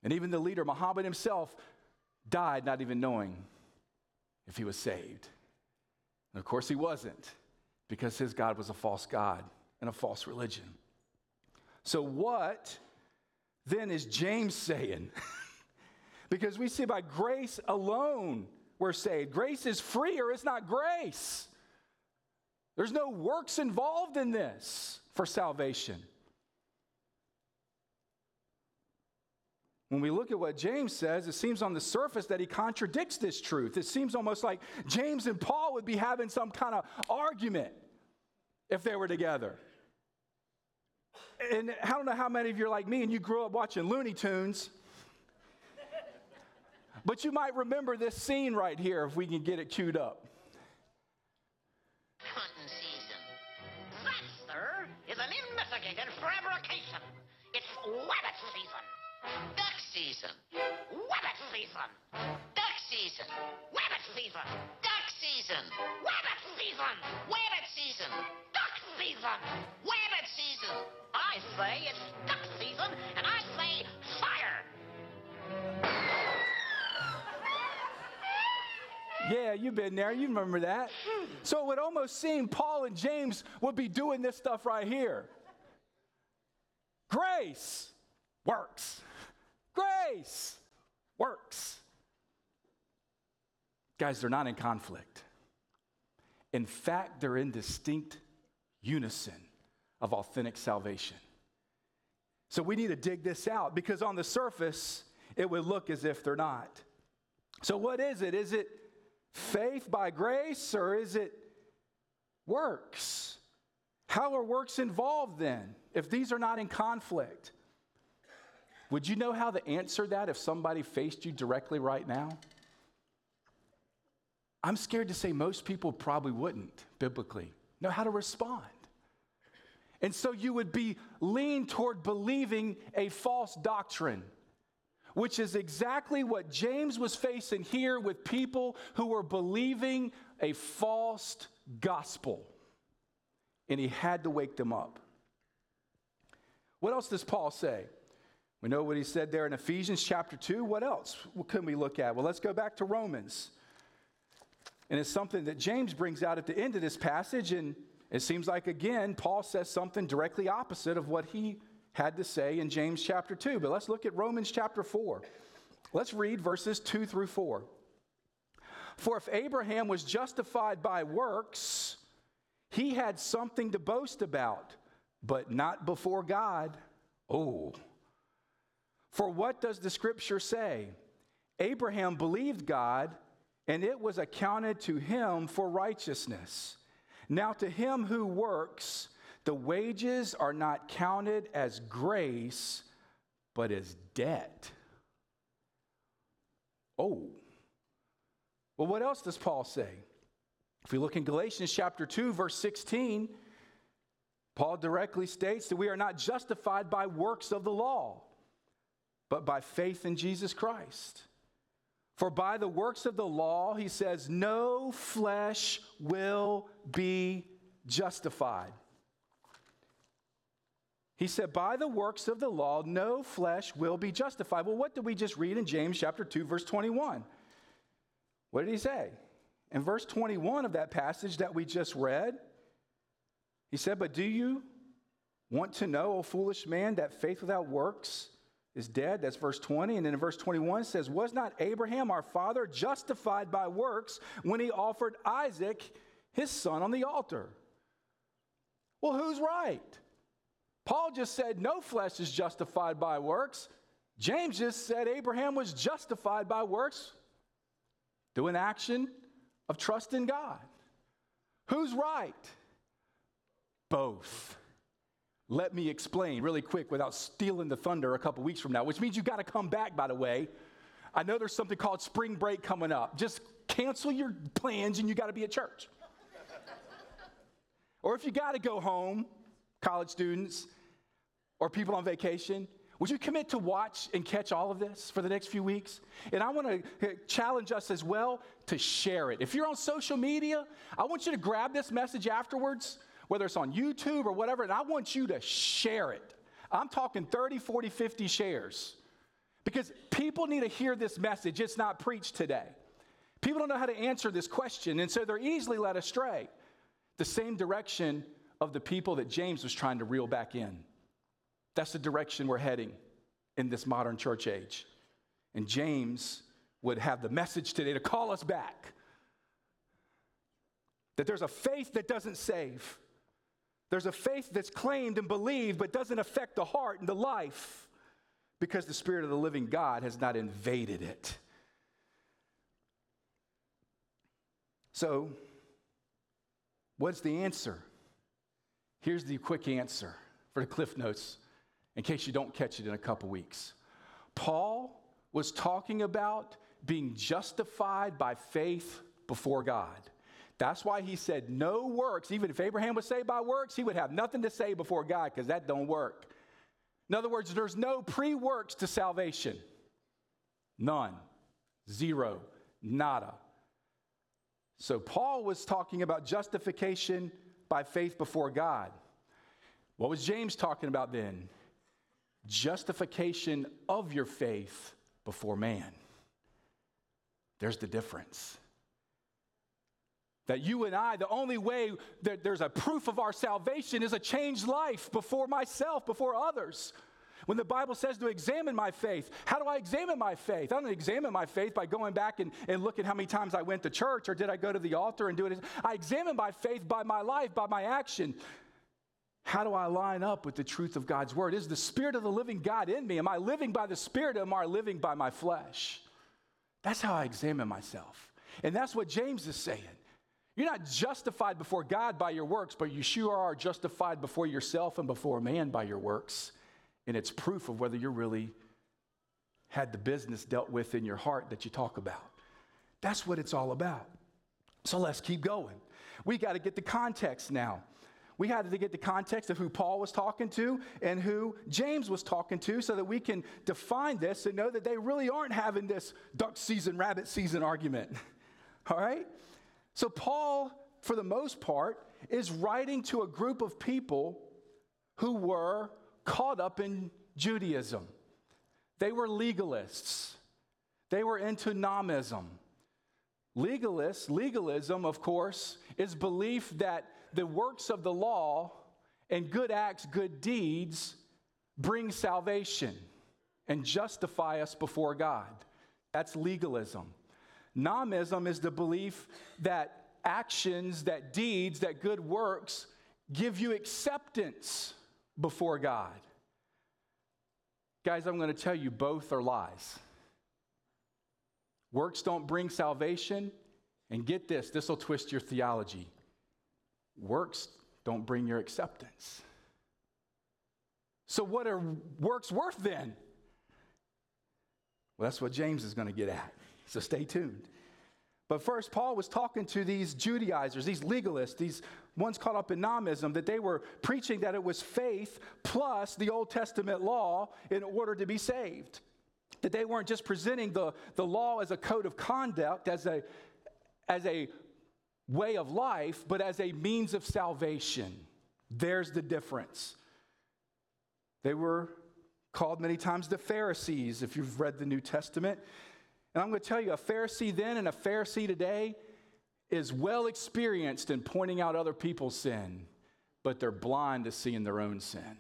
And even the leader, Muhammad himself, died not even knowing if he was saved. And of course, he wasn't, because his God was a false God and a false religion. So, what then is James saying? because we see by grace alone we're saved. Grace is free or it's not grace. There's no works involved in this for salvation. When we look at what James says, it seems on the surface that he contradicts this truth. It seems almost like James and Paul would be having some kind of argument if they were together. And I don't know how many of you are like me and you grew up watching Looney Tunes. But you might remember this scene right here if we can get it queued up. Hunting season. That, sir, is an investigated fabrication. It's rabbit season. Season. Rabbit season. Duck season. Rabbit season. Duck season. Rabbit season. Rabbit season. Duck season. Rabbit season. I say it's duck season, and I say fire. Yeah, you've been there. You remember that. So it would almost seem Paul and James would be doing this stuff right here. Grace works. Grace works. Guys, they're not in conflict. In fact, they're in distinct unison of authentic salvation. So we need to dig this out because on the surface, it would look as if they're not. So, what is it? Is it faith by grace or is it works? How are works involved then if these are not in conflict? Would you know how to answer that if somebody faced you directly right now? I'm scared to say most people probably wouldn't biblically know how to respond. And so you would be leaned toward believing a false doctrine, which is exactly what James was facing here with people who were believing a false gospel. And he had to wake them up. What else does Paul say? We know what he said there in Ephesians chapter 2. What else what can we look at? Well, let's go back to Romans. And it's something that James brings out at the end of this passage. And it seems like, again, Paul says something directly opposite of what he had to say in James chapter 2. But let's look at Romans chapter 4. Let's read verses 2 through 4. For if Abraham was justified by works, he had something to boast about, but not before God. Oh. For what does the scripture say? Abraham believed God, and it was accounted to him for righteousness. Now, to him who works, the wages are not counted as grace, but as debt. Oh. Well, what else does Paul say? If we look in Galatians chapter 2, verse 16, Paul directly states that we are not justified by works of the law, but by faith in Jesus Christ. For by the works of the law, he says, no flesh will be justified. He said, by the works of the law, no flesh will be justified. Well, what did we just read in James chapter 2, verse 21? What did he say? In verse 21 of that passage that we just read, he said, But do you want to know, O foolish man, that faith without works is dead? That's verse 20. And then in verse 21 it says, Was not Abraham our father justified by works when he offered Isaac, his son, on the altar? Well, who's right? Paul just said no flesh is justified by works. James just said Abraham was justified by works through an action of trust in God. Who's right? Both. Let me explain really quick without stealing the thunder a couple weeks from now, which means you got to come back, by the way. I know there's something called spring break coming up. Just cancel your plans and you got to be at church. or if you got to go home, college students or people on vacation, would you commit to watch and catch all of this for the next few weeks? And I want to uh, challenge us as well to share it. If you're on social media, I want you to grab this message afterwards, whether it's on YouTube or whatever, and I want you to share it. I'm talking 30, 40, 50 shares. Because people need to hear this message. It's not preached today. People don't know how to answer this question, and so they're easily led astray. The same direction of the people that James was trying to reel back in. That's the direction we're heading in this modern church age. And James would have the message today to call us back that there's a faith that doesn't save. There's a faith that's claimed and believed but doesn't affect the heart and the life because the Spirit of the living God has not invaded it. So, what's the answer? Here's the quick answer for the Cliff Notes in case you don't catch it in a couple weeks. Paul was talking about being justified by faith before God. That's why he said no works. Even if Abraham was saved by works, he would have nothing to say before God because that don't work. In other words, there's no pre-works to salvation. None. Zero. Nada. So, Paul was talking about justification by faith before God. What was James talking about then? Justification of your faith before man. There's the difference. That you and I, the only way that there's a proof of our salvation is a changed life before myself, before others. When the Bible says to examine my faith, how do I examine my faith? I don't examine my faith by going back and, and looking how many times I went to church or did I go to the altar and do it. I examine my faith by my life, by my action. How do I line up with the truth of God's word? Is the Spirit of the living God in me? Am I living by the Spirit or am I living by my flesh? That's how I examine myself. And that's what James is saying. You're not justified before God by your works, but you sure are justified before yourself and before man by your works. And it's proof of whether you're really had the business dealt with in your heart that you talk about. That's what it's all about. So let's keep going. We got to get the context now. We had to get the context of who Paul was talking to and who James was talking to so that we can define this and know that they really aren't having this duck season, rabbit season argument. All right? So, Paul, for the most part, is writing to a group of people who were caught up in Judaism. They were legalists, they were into nomism. Legalists, legalism, of course, is belief that the works of the law and good acts, good deeds bring salvation and justify us before God. That's legalism. Nomism is the belief that actions, that deeds, that good works give you acceptance before God. Guys, I'm going to tell you both are lies. Works don't bring salvation, and get this, this will twist your theology. Works don't bring your acceptance. So, what are works worth then? Well, that's what James is going to get at. So, stay tuned. But first, Paul was talking to these Judaizers, these legalists, these ones caught up in nomism, that they were preaching that it was faith plus the Old Testament law in order to be saved. That they weren't just presenting the, the law as a code of conduct, as a, as a way of life, but as a means of salvation. There's the difference. They were called many times the Pharisees, if you've read the New Testament. And I'm going to tell you, a Pharisee then and a Pharisee today is well experienced in pointing out other people's sin, but they're blind to seeing their own sin.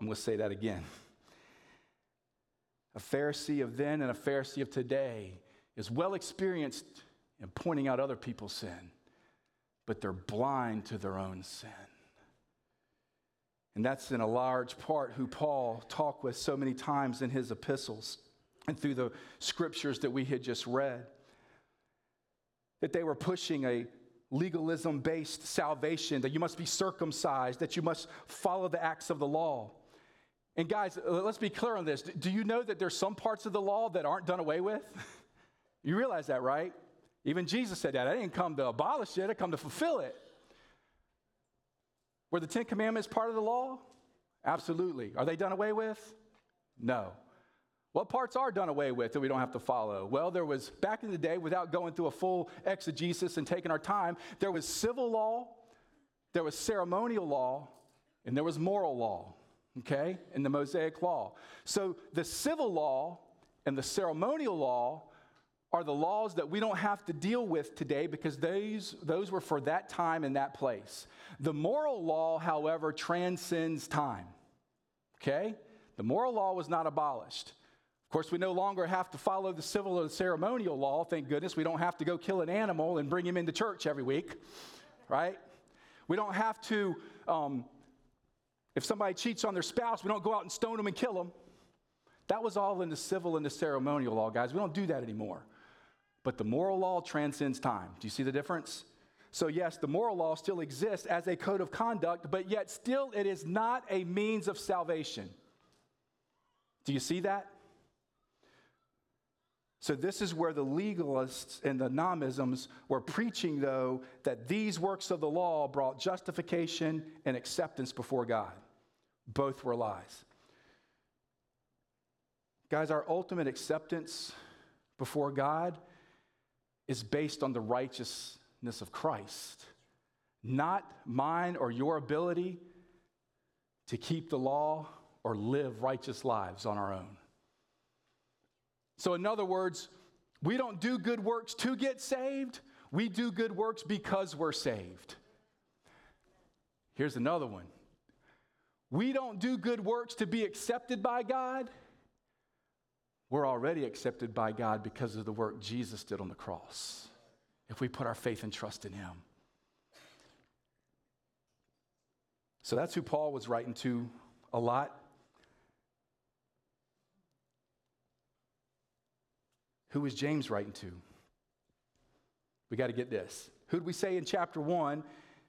I'm going to say that again. A Pharisee of then and a Pharisee of today is well experienced in pointing out other people's sin, but they're blind to their own sin. And that's in a large part who Paul talked with so many times in his epistles and through the scriptures that we had just read. That they were pushing a legalism based salvation, that you must be circumcised, that you must follow the acts of the law. And guys, uh, let's be clear on this. Do you know that there's some parts of the law that aren't done away with? you realize that, right? Even Jesus said that. I didn't come to abolish it, I come to fulfill it. Were the Ten Commandments part of the law? Absolutely. Are they done away with? No. What parts are done away with that we don't have to follow? Well, there was, back in the day, without going through a full exegesis and taking our time, there was civil law, there was ceremonial law, and there was moral law, okay, in the Mosaic law. So the civil law and the ceremonial law are the laws that we don't have to deal with today because those, those were for that time and that place. The moral law, however, transcends time, okay? The moral law was not abolished. Of course, we no longer have to follow the civil or the ceremonial law. Thank goodness. We don't have to go kill an animal and bring him into church every week, right? We don't have to, um, if somebody cheats on their spouse, we don't go out and stone them and kill them. That was all in the civil and the ceremonial law, guys. We don't do that anymore. But the moral law transcends time. Do you see the difference? So, yes, the moral law still exists as a code of conduct, but yet still it is not a means of salvation. Do you see that? So, this is where the legalists and the nomisms were preaching, though, that these works of the law brought justification and acceptance before God. Both were lies. Guys, our ultimate acceptance before God is based on the righteousness of Christ, not mine or your ability to keep the law or live righteous lives on our own. So, in other words, we don't do good works to get saved, we do good works because we're saved. Here's another one. We don't do good works to be accepted by God. We're already accepted by God because of the work Jesus did on the cross. If we put our faith and trust in Him. So that's who Paul was writing to a lot. Who was James writing to? We got to get this. Who did we say in chapter one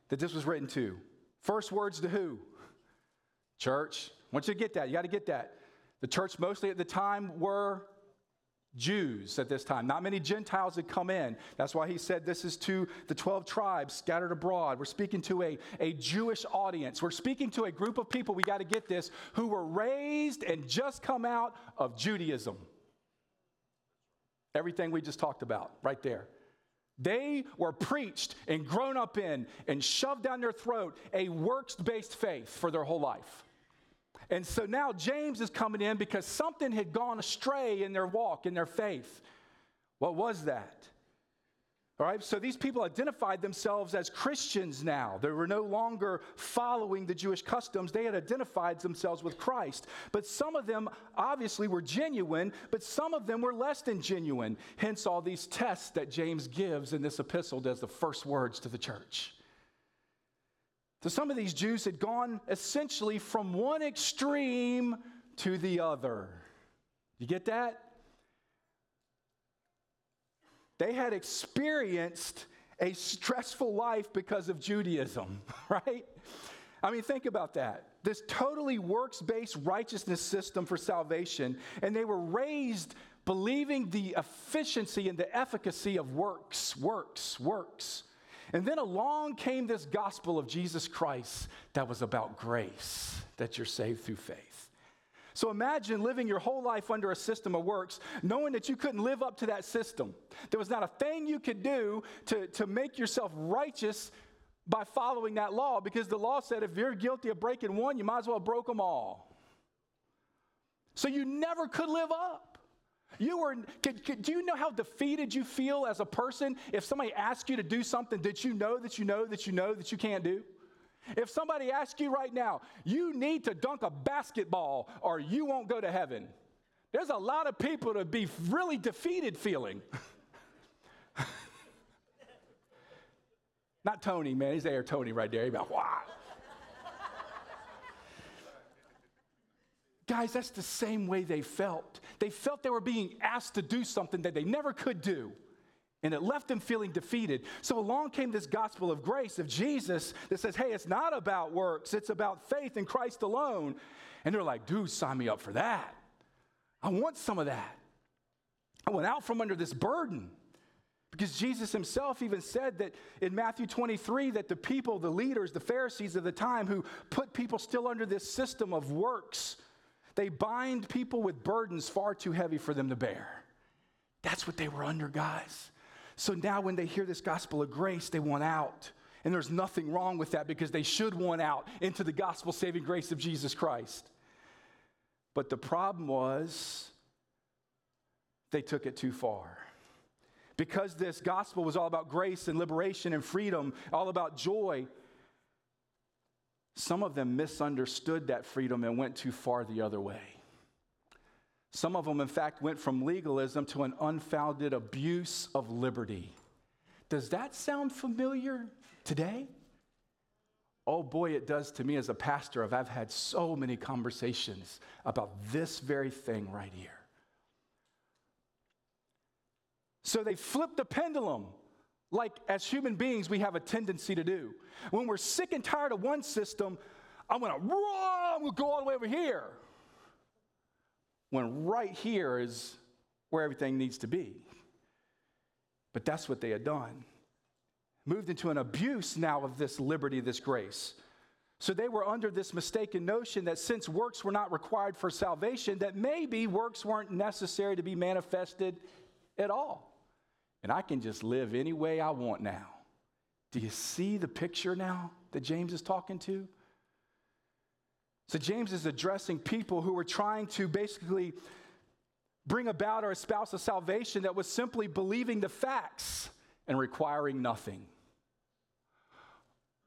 that this was written to? First words to who? Church. I want you to get that. You got to get that. The church, mostly at the time, were Jews at this time. Not many Gentiles had come in. That's why he said this is to the 12 tribes scattered abroad. We're speaking to a, a Jewish audience. We're speaking to a group of people, we got to get this, who were raised and just come out of Judaism. Everything we just talked about right there. They were preached and grown up in and shoved down their throat a works based faith for their whole life. And so now James is coming in because something had gone astray in their walk, in their faith. What was that? All right, so these people identified themselves as Christians now. They were no longer following the Jewish customs. They had identified themselves with Christ. But some of them obviously were genuine, but some of them were less than genuine. Hence, all these tests that James gives in this epistle as the first words to the church. So, some of these Jews had gone essentially from one extreme to the other. You get that? They had experienced a stressful life because of Judaism, right? I mean, think about that. This totally works based righteousness system for salvation, and they were raised believing the efficiency and the efficacy of works, works, works. And then along came this gospel of Jesus Christ that was about grace, that you're saved through faith. So imagine living your whole life under a system of works, knowing that you couldn't live up to that system. There was not a thing you could do to, to make yourself righteous by following that law, because the law said if you're guilty of breaking one, you might as well have broke them all. So you never could live up. You were, could, could, do you know how defeated you feel as a person if somebody asks you to do something that you know that you know that you know that you can't do? If somebody asks you right now, you need to dunk a basketball or you won't go to heaven, there's a lot of people to be really defeated feeling. Not Tony, man. He's there, Tony, right there. He's about, wow. Guys, that's the same way they felt. They felt they were being asked to do something that they never could do. And it left them feeling defeated. So along came this gospel of grace of Jesus that says, hey, it's not about works, it's about faith in Christ alone. And they're like, dude, sign me up for that. I want some of that. I went out from under this burden. Because Jesus himself even said that in Matthew 23 that the people, the leaders, the Pharisees of the time who put people still under this system of works, they bind people with burdens far too heavy for them to bear. That's what they were under, guys. So now when they hear this gospel of grace, they want out. And there's nothing wrong with that because they should want out into the gospel saving grace of Jesus Christ. But the problem was they took it too far. Because this gospel was all about grace and liberation and freedom, all about joy, some of them misunderstood that freedom and went too far the other way. Some of them, in fact, went from legalism to an unfounded abuse of liberty. Does that sound familiar today? Oh boy, it does to me as a pastor. I've had so many conversations about this very thing right here. So they flipped the pendulum, like as human beings, we have a tendency to do. When we're sick and tired of one system, I'm gonna run, we'll go all the way over here when right here is where everything needs to be. But that's what they had done. Moved into an abuse now of this liberty, this grace. So they were under this mistaken notion that since works were not required for salvation, that maybe works weren't necessary to be manifested at all. and I can just live any way I want now. Do you see the picture now that James is talking to? So, James is addressing people who were trying to basically bring about or espouse a salvation that was simply believing the facts and requiring nothing.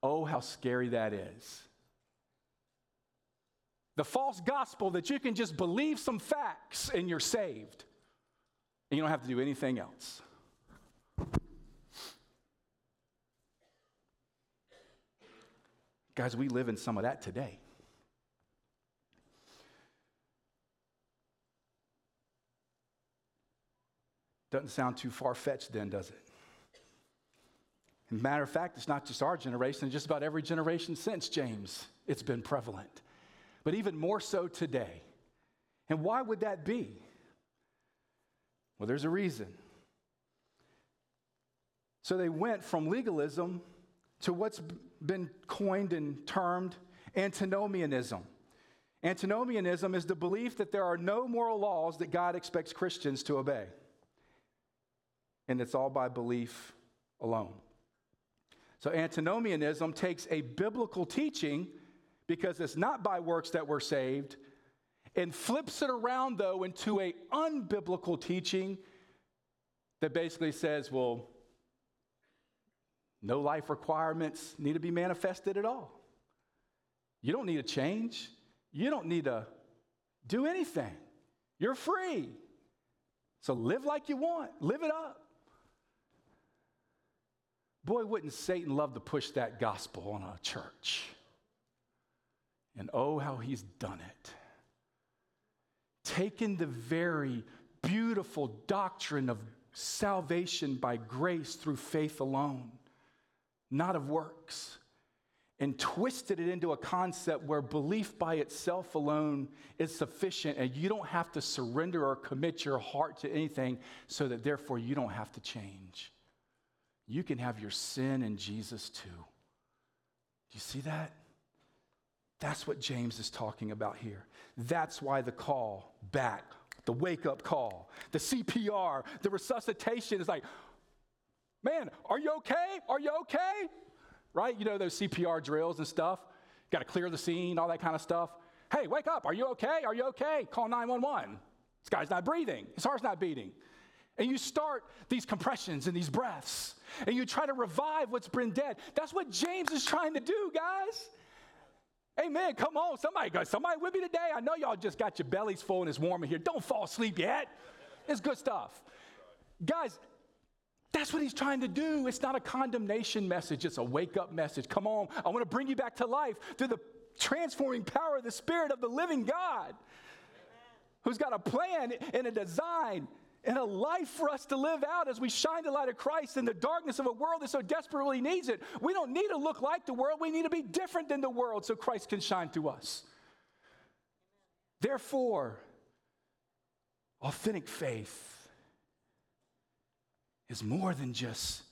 Oh, how scary that is. The false gospel that you can just believe some facts and you're saved, and you don't have to do anything else. Guys, we live in some of that today. Doesn't sound too far fetched, then, does it? matter of fact, it's not just our generation, just about every generation since James, it's been prevalent. But even more so today. And why would that be? Well, there's a reason. So they went from legalism to what's been coined and termed antinomianism. Antinomianism is the belief that there are no moral laws that God expects Christians to obey. And it's all by belief alone. So, antinomianism takes a biblical teaching because it's not by works that we're saved and flips it around, though, into a unbiblical teaching that basically says, well, no life requirements need to be manifested at all. You don't need to change. You don't need to do anything. You're free. So live like you want, live it up. Boy, wouldn't Satan love to push that gospel on a church. And oh, how he's done it. Taken the very beautiful doctrine of salvation by grace through faith alone, not of works, and twisted it into a concept where belief by itself alone is sufficient and you don't have to surrender or commit your heart to anything so that therefore you don't have to change you can have your sin in Jesus too. Do you see that? That's what James is talking about here. That's why the call back, the wake up call, the CPR, the resuscitation is like, man, are you okay? Are you okay? Right? You know those CPR drills and stuff. Got to clear the scene, all that kind of stuff. Hey, wake up. Are you okay? Are you okay? Call 911. This guy's not breathing, his heart's not beating. And you start these compressions and these breaths, and you try to revive what's been dead. That's what James is trying to do, guys. Amen. Come on, somebody. Somebody with me today. I know y'all just got your bellies full and it's warm in here. Don't fall asleep yet. It's good stuff. Guys, that's what he's trying to do. It's not a condemnation message, it's a wake up message. Come on, I want to bring you back to life through the transforming power of the Spirit of the living God who's got a plan and a design and a life for us to live out as we shine the light of Christ in the darkness of a world that so desperately needs it. We don't need to look like the world, we need to be different than the world so Christ can shine through us. Therefore, authentic faith is more than just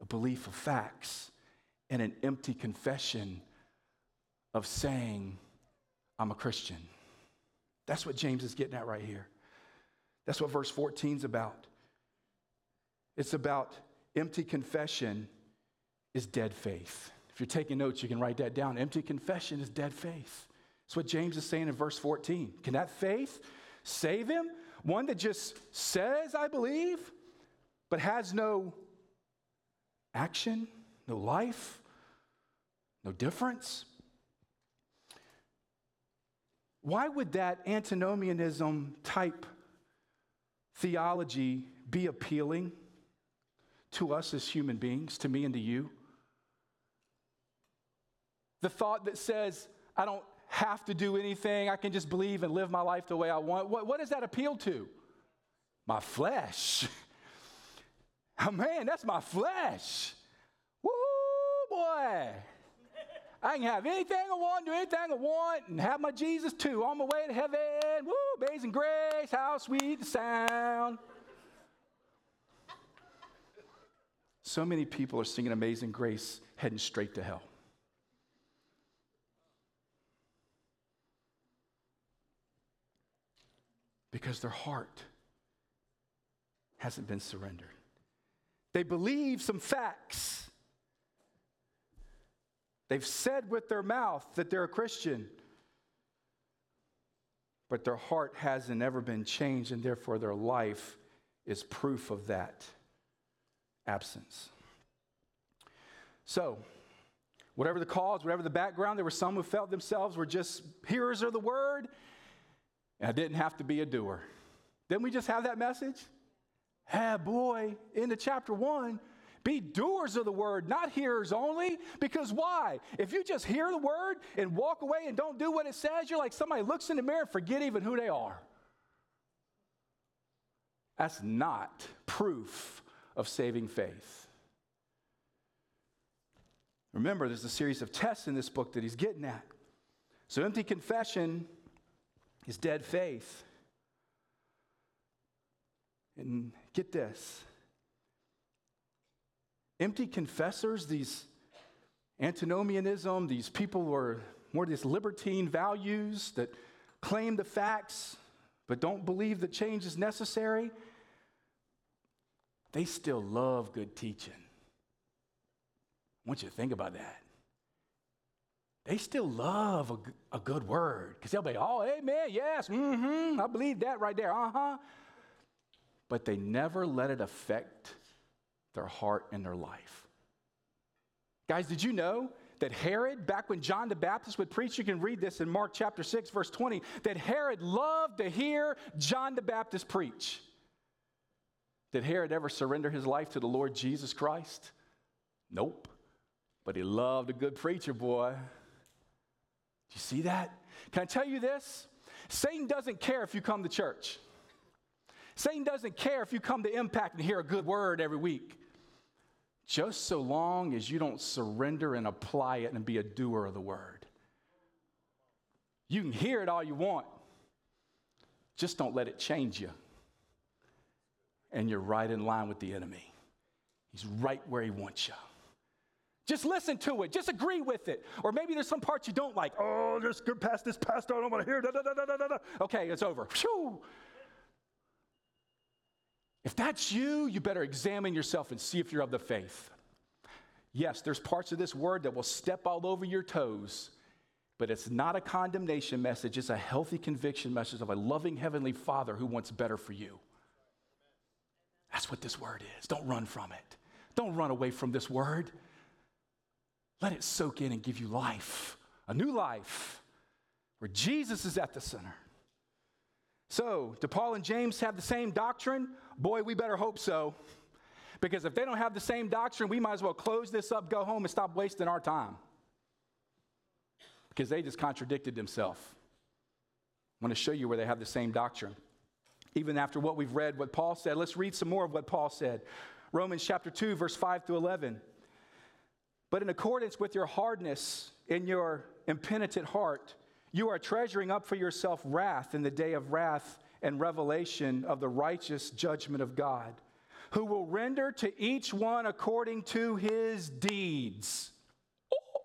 a belief of facts and an empty confession of saying, I'm a Christian. That's what James is getting at right here. That's what verse 14 is about. It's about empty confession is dead faith. If you're taking notes, you can write that down. Empty confession is dead faith. That's what James is saying in verse 14. Can that faith save him? One that just says, I believe, but has no action, no life, no difference? Why would that antinomianism type theology be appealing to us as human beings, to me and to you? The thought that says, I don't have to do anything, I can just believe and live my life the way I want. What, what does that appeal to? My flesh. Oh man, that's my flesh. Woo, boy. I can have anything I want, do anything I want, and have my Jesus too. On my way to heaven. Woo, amazing grace, how sweet the sound. So many people are singing Amazing Grace heading straight to hell. Because their heart hasn't been surrendered. They believe some facts. They've said with their mouth that they're a Christian, but their heart hasn't ever been changed, and therefore their life is proof of that absence. So, whatever the cause, whatever the background, there were some who felt themselves were just hearers of the word, and I didn't have to be a doer. Didn't we just have that message? Hey, boy, into chapter one, be doers of the word, not hearers only. Because why? If you just hear the word and walk away and don't do what it says, you're like somebody looks in the mirror and forget even who they are. That's not proof of saving faith. Remember, there's a series of tests in this book that he's getting at. So, empty confession is dead faith. And get this empty confessors, these antinomianism, these people who are more these libertine values that claim the facts but don't believe that change is necessary, they still love good teaching. I want you to think about that. They still love a, a good word because they'll be, oh, amen, yes, mm-hmm, I believe that right there, uh huh. But they never let it affect their heart and their life. Guys, did you know that Herod, back when John the Baptist would preach, you can read this in Mark chapter 6, verse 20, that Herod loved to hear John the Baptist preach. Did Herod ever surrender his life to the Lord Jesus Christ? Nope. But he loved a good preacher, boy. Do you see that? Can I tell you this? Satan doesn't care if you come to church. Satan doesn't care if you come to impact and hear a good word every week. Just so long as you don't surrender and apply it and be a doer of the word. You can hear it all you want, just don't let it change you. And you're right in line with the enemy. He's right where he wants you. Just listen to it. Just agree with it. Or maybe there's some parts you don't like. Oh, just get past this pastor. I don't want to hear. Da, da, da. Okay, it's over. Whew. If that's you, you better examine yourself and see if you're of the faith. Yes, there's parts of this word that will step all over your toes, but it's not a condemnation message. It's a healthy conviction message of a loving Heavenly Father who wants better for you. That's what this word is. Don't run from it. Don't run away from this word. Let it soak in and give you life, a new life, where Jesus is at the center. So, do Paul and James have the same doctrine? Boy, we better hope so. Because if they don't have the same doctrine, we might as well close this up, go home, and stop wasting our time. Because they just contradicted themselves. I want to show you where they have the same doctrine. Even after what we've read, what Paul said, let's read some more of what Paul said. Romans chapter 2, verse 5 through 11. But in accordance with your hardness in your impenitent heart, you are treasuring up for yourself wrath in the day of wrath and revelation of the righteous judgment of God, who will render to each one according to his deeds. Oh.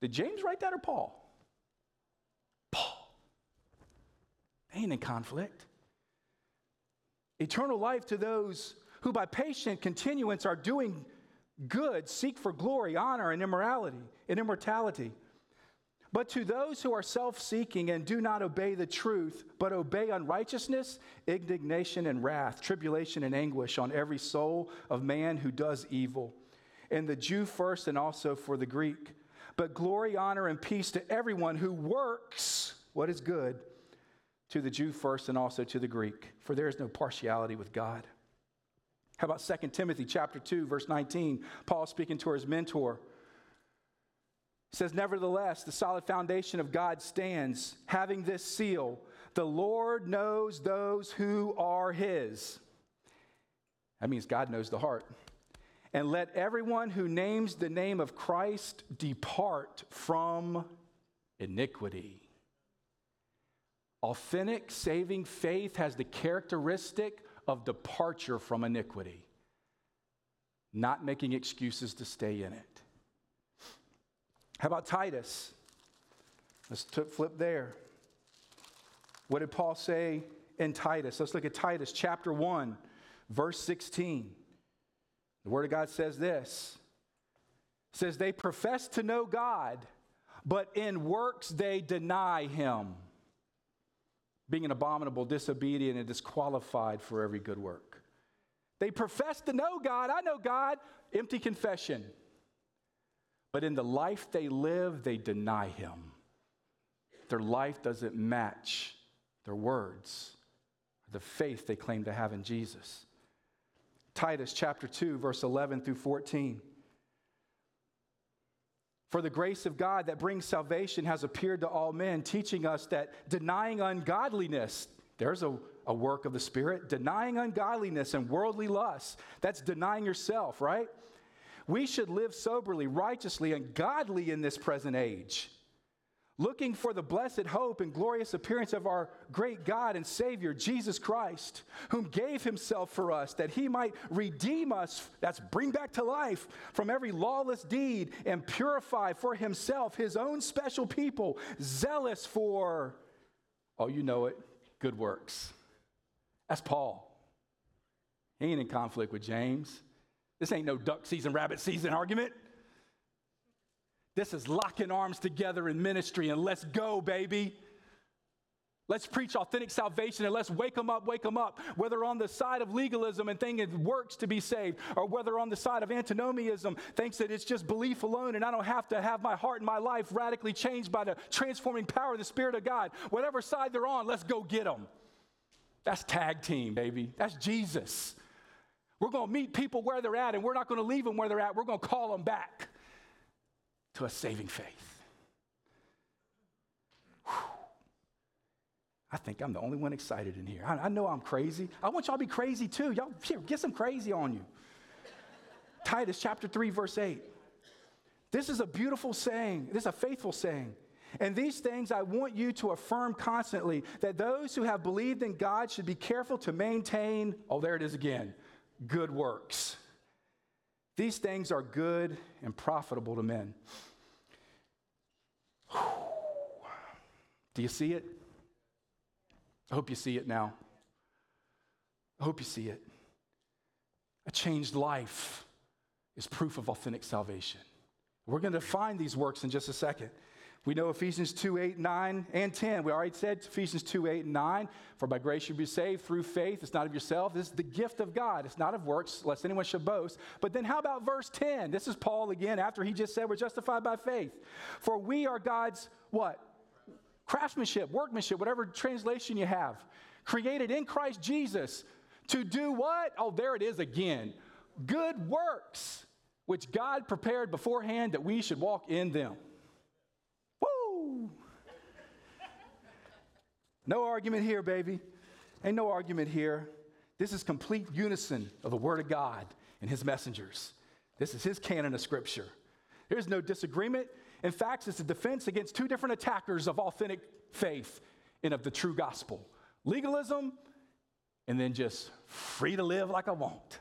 Did James write that or Paul? Paul. They ain't in conflict. Eternal life to those who by patient continuance are doing good, seek for glory, honor, and immorality, and immortality. But to those who are self seeking and do not obey the truth, but obey unrighteousness, indignation and wrath, tribulation and anguish on every soul of man who does evil, and the Jew first and also for the Greek. But glory, honor, and peace to everyone who works what is good, to the Jew first and also to the Greek, for there is no partiality with God. How about 2 Timothy chapter 2 verse 19? Paul speaking to his mentor says, Nevertheless, the solid foundation of God stands, having this seal the Lord knows those who are his. That means God knows the heart. And let everyone who names the name of Christ depart from iniquity. Authentic saving faith has the characteristic of departure from iniquity, not making excuses to stay in it. How about Titus? Let's flip there. What did Paul say in Titus? Let's look at Titus chapter 1, verse 16. The Word of God says this it says, They profess to know God, but in works they deny Him, being an abominable, disobedient, and disqualified for every good work. They profess to know God. I know God. Empty confession. But in the life they live, they deny Him. Their life doesn't match their words, the faith they claim to have in Jesus. Titus chapter 2, verse 11 through 14. For the grace of God that brings salvation has appeared to all men, teaching us that denying ungodliness, there's a, a work of the Spirit, denying ungodliness and worldly lusts, that's denying yourself, right? We should live soberly, righteously, and godly in this present age looking for the blessed hope and glorious appearance of our great God and Savior, Jesus Christ, whom gave himself for us that he might redeem us, that's bring back to life, from every lawless deed and purify for himself his own special people, zealous for, oh, you know it, good works. That's Paul. He ain't in conflict with James. This ain't no duck season, rabbit season argument. This is locking arms together in ministry and let's go, baby. Let's preach authentic salvation and let's wake them up, wake them up. Whether on the side of legalism and thinking it works to be saved, or whether on the side of antinomianism thinks that it's just belief alone and I don't have to have my heart and my life radically changed by the transforming power of the Spirit of God. Whatever side they're on, let's go get them. That's tag team, baby. That's Jesus. We're going to meet people where they're at and we're not going to leave them where they're at. We're going to call them back to a saving faith. Whew. I think I'm the only one excited in here. I, I, know I'm crazy. I want y'all to be crazy too. Y'all, here, get some crazy on you. Titus chapter 3, verse 8. This is a beautiful saying. This is a faithful saying. And these things I want you to affirm constantly that those who have believed in God should be careful to maintain, oh, there it is again, good works. These things are good and profitable to men. Do you see it? I hope you see it now. I hope you see it. A changed life is proof of authentic salvation. We're going to find these works in just a second. We know Ephesians 2 8, 9, and 10. We already said Ephesians 2 8 and 9. For by grace you be saved through faith. It's not of yourself. This is the gift of God. It's not of works, lest anyone should boast. But then how about verse 10? This is Paul again after he just said we're justified by faith. For we are God's what? Craftsmanship, workmanship, whatever translation you have. Created in Christ Jesus to do what? Oh, there it is again. Good works, which God prepared beforehand that we should walk in them. No argument here, baby. Ain't no argument here. This is complete unison of the Word of God and His messengers. This is His canon of Scripture. There's no disagreement. In fact, it's a defense against two different attackers of authentic faith and of the true gospel legalism, and then just free to live like I want.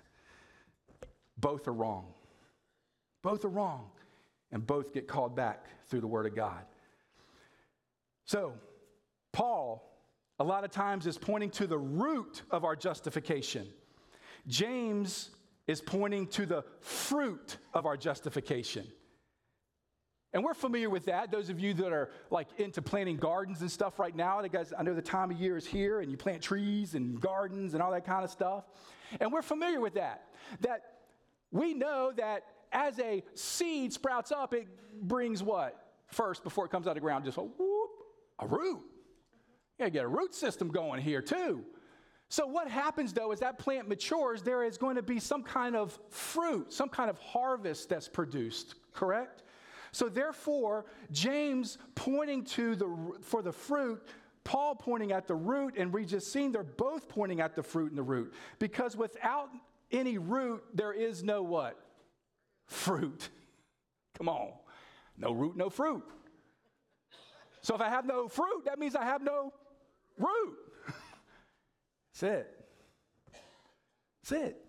Both are wrong. Both are wrong. And both get called back through the Word of God. So, Paul a lot of times is pointing to the root of our justification. James is pointing to the fruit of our justification. And we're familiar with that. Those of you that are like into planting gardens and stuff right now, guys, I know the time of year is here and you plant trees and gardens and all that kind of stuff. And we're familiar with that. That we know that as a seed sprouts up, it brings what? First, before it comes out of the ground, just a whoop, a root. You gotta get a root system going here too. So, what happens though as that plant matures, there is going to be some kind of fruit, some kind of harvest that's produced, correct? So, therefore, James pointing to the, for the fruit, Paul pointing at the root, and we just seen they're both pointing at the fruit and the root. Because without any root, there is no what? Fruit. Come on. No root, no fruit. So if I have no fruit, that means I have no root. That's it. That's it.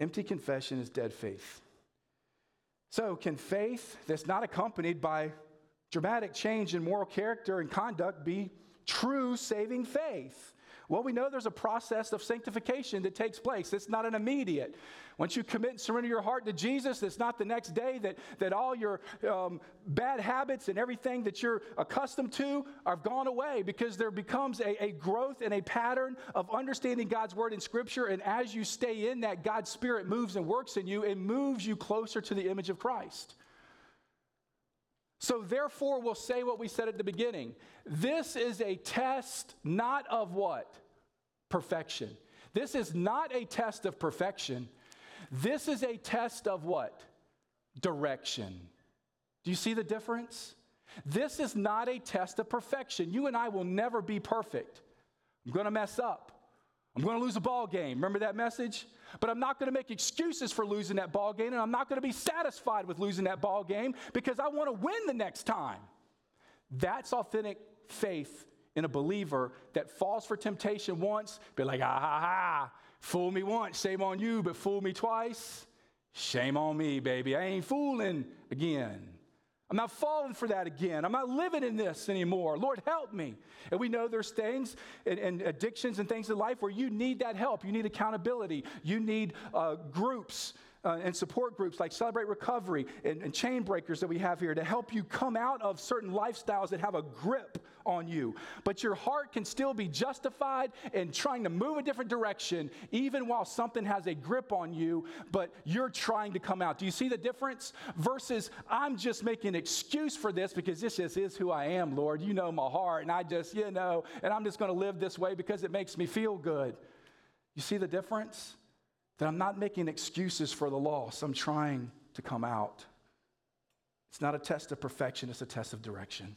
Empty confession is dead faith. So, can faith that's not accompanied by dramatic change in moral character and conduct be true saving faith? Well, we know there's a process of sanctification that takes place. It's not an immediate. Once you commit and surrender your heart to Jesus, it's not the next day that, that all your um, bad habits and everything that you're accustomed to are gone away because there becomes a, a growth and a pattern of understanding God's word in Scripture. And as you stay in that, God's Spirit moves and works in you and moves you closer to the image of Christ. So, therefore, we'll say what we said at the beginning. This is a test not of what? Perfection. This is not a test of perfection. This is a test of what? Direction. Do you see the difference? This is not a test of perfection. You and I will never be perfect. I'm going to mess up. I'm going to lose a ball game. Remember that message? But I'm not going to make excuses for losing that ball game, and I'm not going to be satisfied with losing that ball game because I want to win the next time. That's authentic faith in a believer that falls for temptation once, be like, ah ha ha, fool me once, shame on you, but fool me twice, shame on me, baby. I ain't fooling again. I'm not falling for that again. I'm not living in this anymore. Lord, help me. And we know there's things and, and addictions and things in life where you need that help. You need accountability. You need uh, groups uh, and support groups like Celebrate Recovery and, and Chain Breakers that we have here to help you come out of certain lifestyles that have a grip on you. But your heart can still be justified in trying to move a different direction, even while something has a grip on you, but you're trying to come out. Do you see the difference? Versus, I'm just making an excuse for this because this just is who I am, Lord. You know my heart, and I just, you know, and I'm just going to live this way because it makes me feel good. You see the difference? That I'm not making excuses for the loss, I'm trying to come out. It's not a test of perfection, it's a test of direction.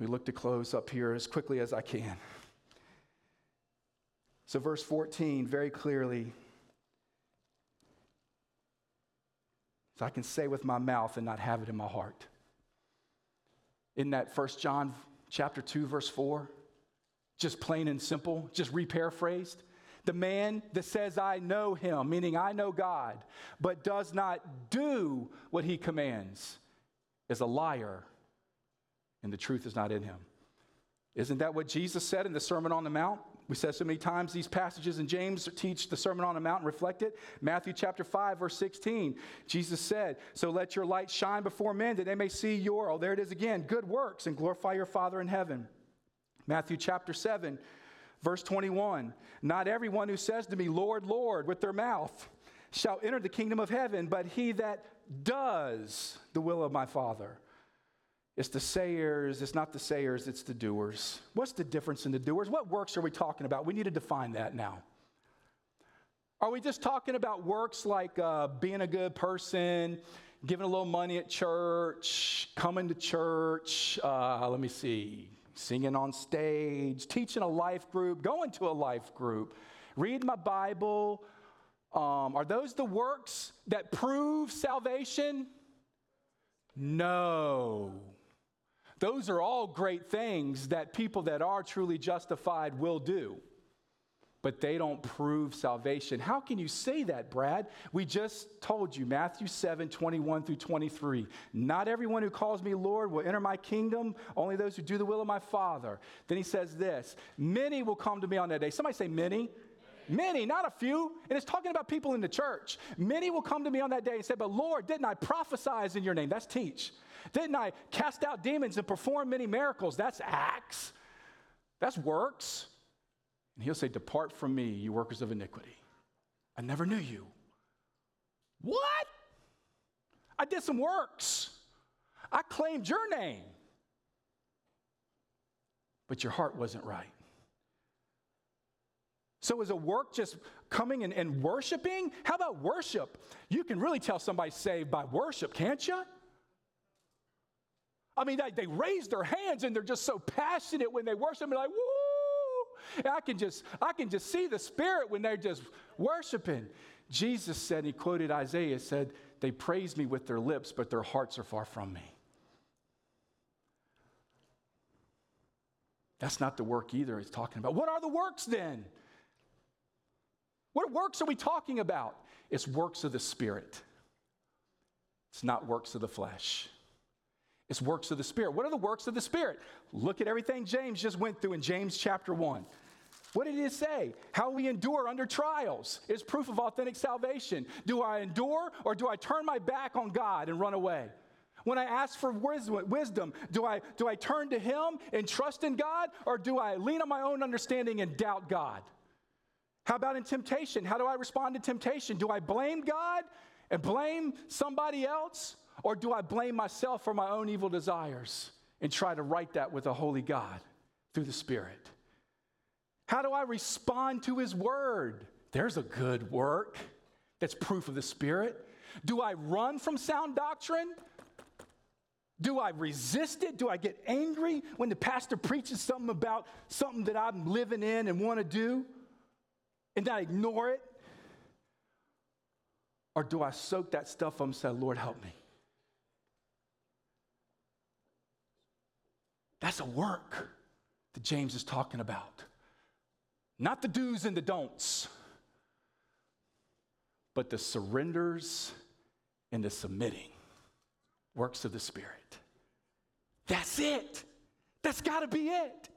We look to close up here as quickly as I can. So, verse 14, very clearly, so I can say with my mouth and not have it in my heart. In that First John chapter 2, verse 4, just plain and simple, just reparaphrased. The man that says, I know him, meaning I know God, but does not do what he commands, is a liar, and the truth is not in him. Isn't that what Jesus said in the Sermon on the Mount? We said so many times these passages in James teach the Sermon on the Mount and reflect it. Matthew chapter 5, verse 16, Jesus said, So let your light shine before men that they may see your, oh, there it is again, good works and glorify your Father in heaven. Matthew chapter 7, Verse 21 Not everyone who says to me, Lord, Lord, with their mouth shall enter the kingdom of heaven, but he that does the will of my Father. It's the sayers, it's not the sayers, it's the doers. What's the difference in the doers? What works are we talking about? We need to define that now. Are we just talking about works like uh, being a good person, giving a little money at church, coming to church? Uh, let me see singing on stage, teaching a life group, going to a life group, reading my Bible. Um, are those the works that prove salvation? No. Those are all great things that people that are truly justified will do but they don't prove salvation. How can you say that, Brad? We just told you, Matthew 7 21 through 23. Not everyone who calls me Lord will enter my kingdom, only those who do the will of my Father. Then he says this Many will come to me on that day. Somebody say, Many. Many, not a few. And it's talking about people in the church. Many will come to me on that day and say, But Lord, didn't I prophesy in your name? That's teach. Didn't I cast out demons and perform many miracles? That's acts. That's works. And he'll say, Depart from me, you workers of iniquity. I never knew you. What? I did some works. I claimed your name. But your heart wasn't right. So, is a work just coming and, and worshiping? How about worship? You can really tell somebody's saved by worship, can't you? I mean, they, they raise their hands and they're just so passionate when they worship. And they're like, woo! I can just, I can just see the spirit when they're just worshiping. Jesus said, he quoted Isaiah, said, They praise me with their lips, but their hearts are far from me. That's not the work either he's talking about. What are the works then? What works are we talking about? It's works of the Spirit, it's not works of the flesh. It's works of the Spirit. What are the works of the Spirit? Look at everything James just went through in James chapter 1. What did it say? How we endure under trials is proof of authentic salvation. Do I endure or do I turn my back on God and run away? When I ask for wisdom, do I, do I turn to Him and trust in God or do I lean on my own understanding and doubt God? How about in temptation? How do I respond to temptation? Do I blame God and blame somebody else or do I blame myself for my own evil desires and try to right that with a holy God through the Spirit? How do I respond to His Word? There's a good work that's proof of the Spirit. Do I run from sound doctrine? Do I resist it? Do I get angry when the pastor preaches something about something that I'm living in and want to do? And I ignore it? Or do I soak that stuff up and say, Lord, help me? That's a work that James is talking about. Not the do's and the don'ts, but the surrenders and the submitting works of the Spirit. That's it. That's got to be it.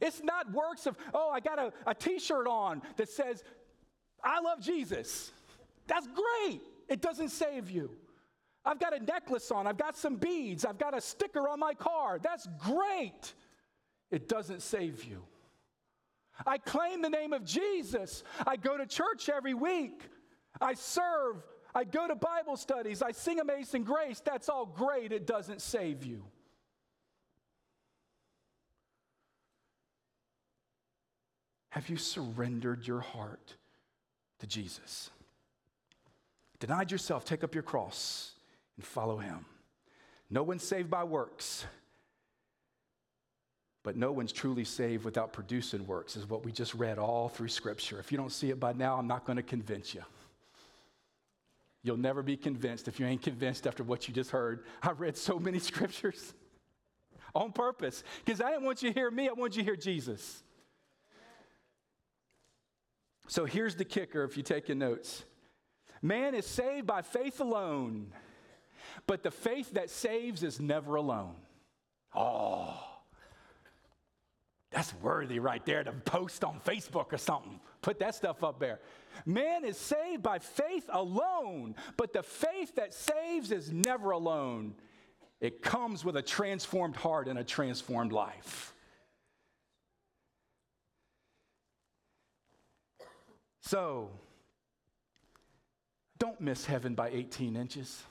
It's not works of, oh, I got a a t shirt on that says, I love Jesus. That's great. It doesn't save you. I've got a necklace on, I've got some beads, I've got a sticker on my car. That's great. It doesn't save you. I claim the name of Jesus. I go to church every week. I serve. I go to Bible studies. I sing Amazing Grace. That's all great. It doesn't save you. Have you surrendered your heart to Jesus? Denied yourself, take up your cross and follow him. No one's saved by works, but no one's truly saved without producing works, is what we just read all through Scripture. If you don't see it by now, I'm not going to convince you. You'll never be convinced if you ain't convinced after what you just heard. I read so many scriptures on purpose because I didn't want you to hear me, I wanted you to hear Jesus. So here's the kicker if you're taking notes man is saved by faith alone. But the faith that saves is never alone. Oh, that's worthy right there to post on Facebook or something. Put that stuff up there. Man is saved by faith alone, but the faith that saves is never alone. It comes with a transformed heart and a transformed life. So, don't miss heaven by 18 inches.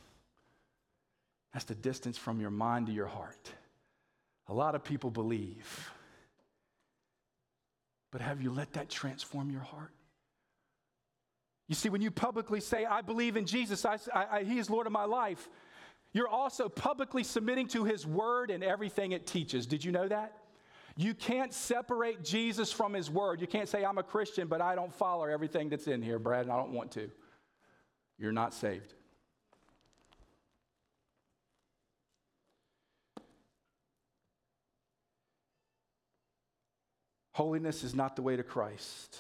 That's the distance from your mind to your heart. A lot of people believe. But have you let that transform your heart? You see, when you publicly say, I believe in Jesus, I, I, He is Lord of my life, you're also publicly submitting to His word and everything it teaches. Did you know that? You can't separate Jesus from His word. You can't say, I'm a Christian, but I don't follow everything that's in here, Brad, and I don't want to. You're not saved. Holiness is not the way to Christ.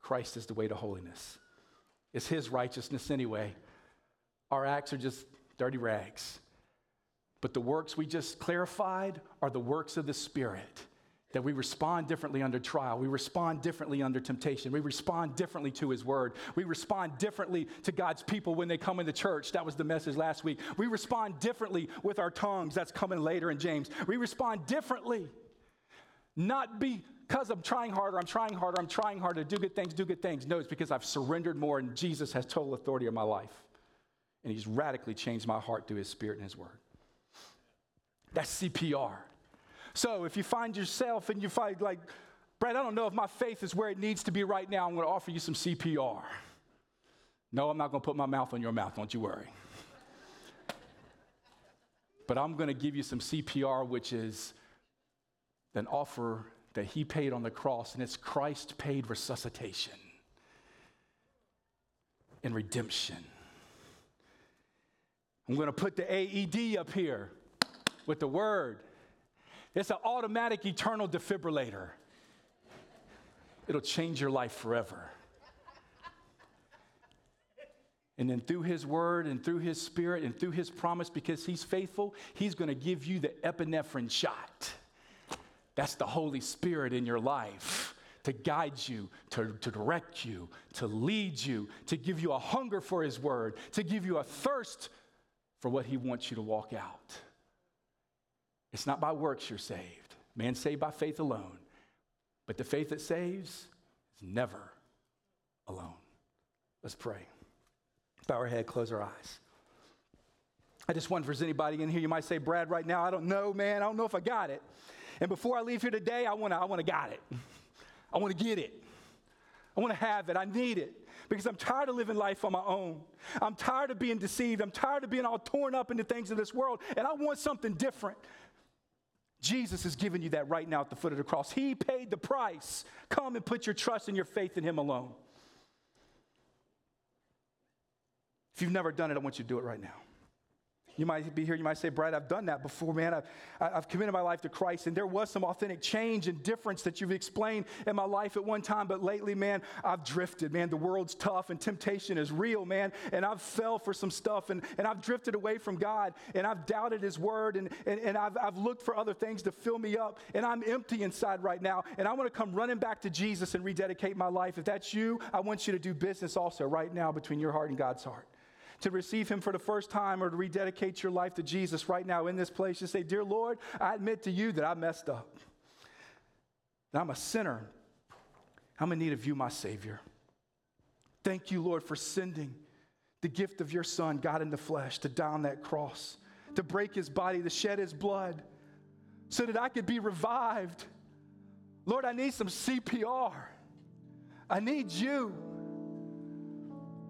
Christ is the way to holiness. It's His righteousness anyway. Our acts are just dirty rags. But the works we just clarified are the works of the Spirit. That we respond differently under trial. We respond differently under temptation. We respond differently to His Word. We respond differently to God's people when they come into church. That was the message last week. We respond differently with our tongues. That's coming later in James. We respond differently. Not be because I'm trying harder, I'm trying harder, I'm trying harder to do good things, do good things. No, it's because I've surrendered more and Jesus has total authority of my life. And he's radically changed my heart through his spirit and his word. That's CPR. So if you find yourself and you find like, Brad, I don't know if my faith is where it needs to be right now, I'm going to offer you some CPR. No, I'm not going to put my mouth on your mouth, don't you worry. but I'm going to give you some CPR, which is an offer that he paid on the cross, and it's Christ paid resuscitation and redemption. I'm going to put the AED up here with the word. It's an automatic eternal defibrillator. It'll change your life forever. And then through his word and through his spirit and through his promise, because he's faithful, he's going to give you the epinephrine shot. That's the Holy Spirit in your life to guide you, to, to direct you, to lead you, to give you a hunger for his word, to give you a thirst for what he wants you to walk out. It's not by works you're saved. Man saved by faith alone. But the faith that saves is never alone. Let's pray. Bow our head, close our eyes. I just wonder if there's anybody in here, you might say, Brad, right now, I don't know, man. I don't know if I got it. And before I leave here today, I want to I wanna got it. I want to get it. I want to have it. I need it because I'm tired of living life on my own. I'm tired of being deceived. I'm tired of being all torn up into things of this world, and I want something different. Jesus is giving you that right now at the foot of the cross. He paid the price. Come and put your trust and your faith in Him alone. If you've never done it, I want you to do it right now. You might be here, you might say, Brad, I've done that before, man. I've, I've committed my life to Christ, and there was some authentic change and difference that you've explained in my life at one time, but lately, man, I've drifted, man. The world's tough, and temptation is real, man, and I've fell for some stuff, and, and I've drifted away from God, and I've doubted His word, and, and, and I've, I've looked for other things to fill me up, and I'm empty inside right now, and I want to come running back to Jesus and rededicate my life. If that's you, I want you to do business also right now between your heart and God's heart to receive Him for the first time or to rededicate your life to Jesus right now in this place, just say, Dear Lord, I admit to you that I messed up. That I'm a sinner. I'm in need of you, my Savior. Thank you, Lord, for sending the gift of your Son, God in the flesh, to on that cross, to break his body, to shed his blood, so that I could be revived. Lord, I need some CPR. I need you.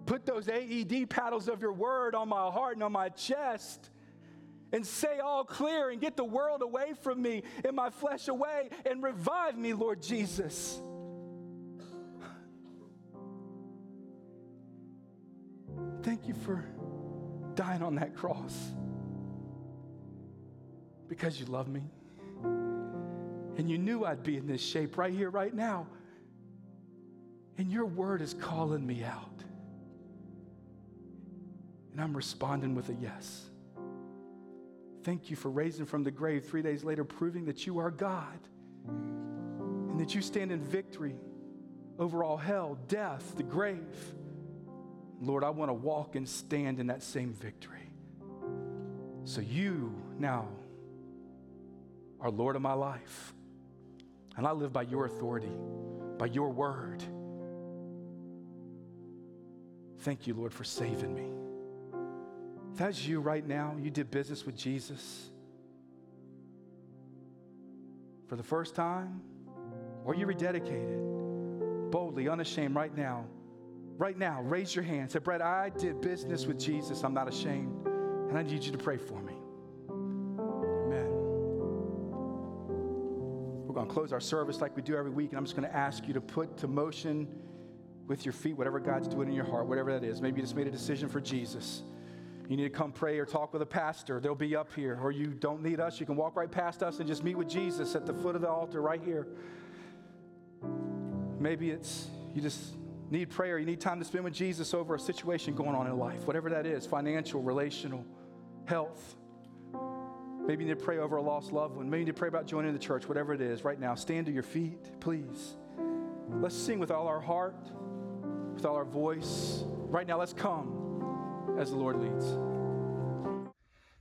Put those AED paddles of your word on my heart and on my chest and say all clear and get the world away from me and my flesh away and revive me, Lord Jesus. Thank you for dying on that cross because you love me. And you knew I'd be in this shape right here, right now. And your word is calling me out. And I'm responding with a yes. Thank you for raising from the grave three days later, proving that you are God and that you stand in victory over all hell, death, the grave. Lord, I want to walk and stand in that same victory. So you now are Lord of my life. And I live by your authority, by your word. Thank you, Lord, for saving me. If that's you right now, you did business with Jesus for the first time, or you rededicated, boldly, unashamed, right now, right now, raise your hand. Say, Brad, I did business with Jesus. I'm not ashamed. And I need you to pray for me. Amen. We're going to close our service like we do every week, and I'm just going to ask you to put to motion with your feet whatever God's doing in your heart, whatever that is. Maybe you just made a decision for Jesus. You need to come pray or talk with a pastor. They'll be up here. Or you don't need us. You can walk right past us and just meet with Jesus at the foot of the altar right here. Maybe it's you just need prayer. You need time to spend with Jesus over a situation going on in life, whatever that is financial, relational, health. Maybe you need to pray over a lost loved one. Maybe you need to pray about joining the church, whatever it is right now. Stand to your feet, please. Let's sing with all our heart, with all our voice. Right now, let's come as the Lord leads.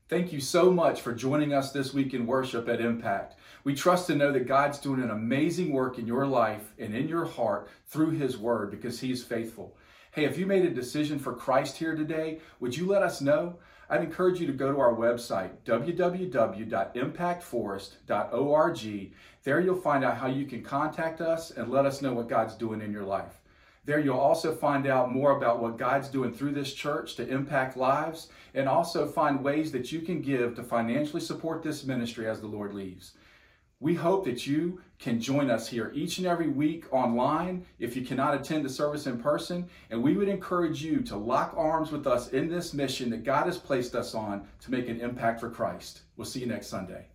Thank you so much for joining us this week in worship at Impact. We trust to know that God's doing an amazing work in your life and in your heart through His Word because He is faithful. Hey, if you made a decision for Christ here today, would you let us know? I'd encourage you to go to our website, www.impactforest.org. There you'll find out how you can contact us and let us know what God's doing in your life. There you'll also find out more about what God's doing through this church to impact lives and also find ways that you can give to financially support this ministry as the Lord leaves. We hope that you can join us here each and every week online if you cannot attend the service in person. And we would encourage you to lock arms with us in this mission that God has placed us on to make an impact for Christ. We'll see you next Sunday.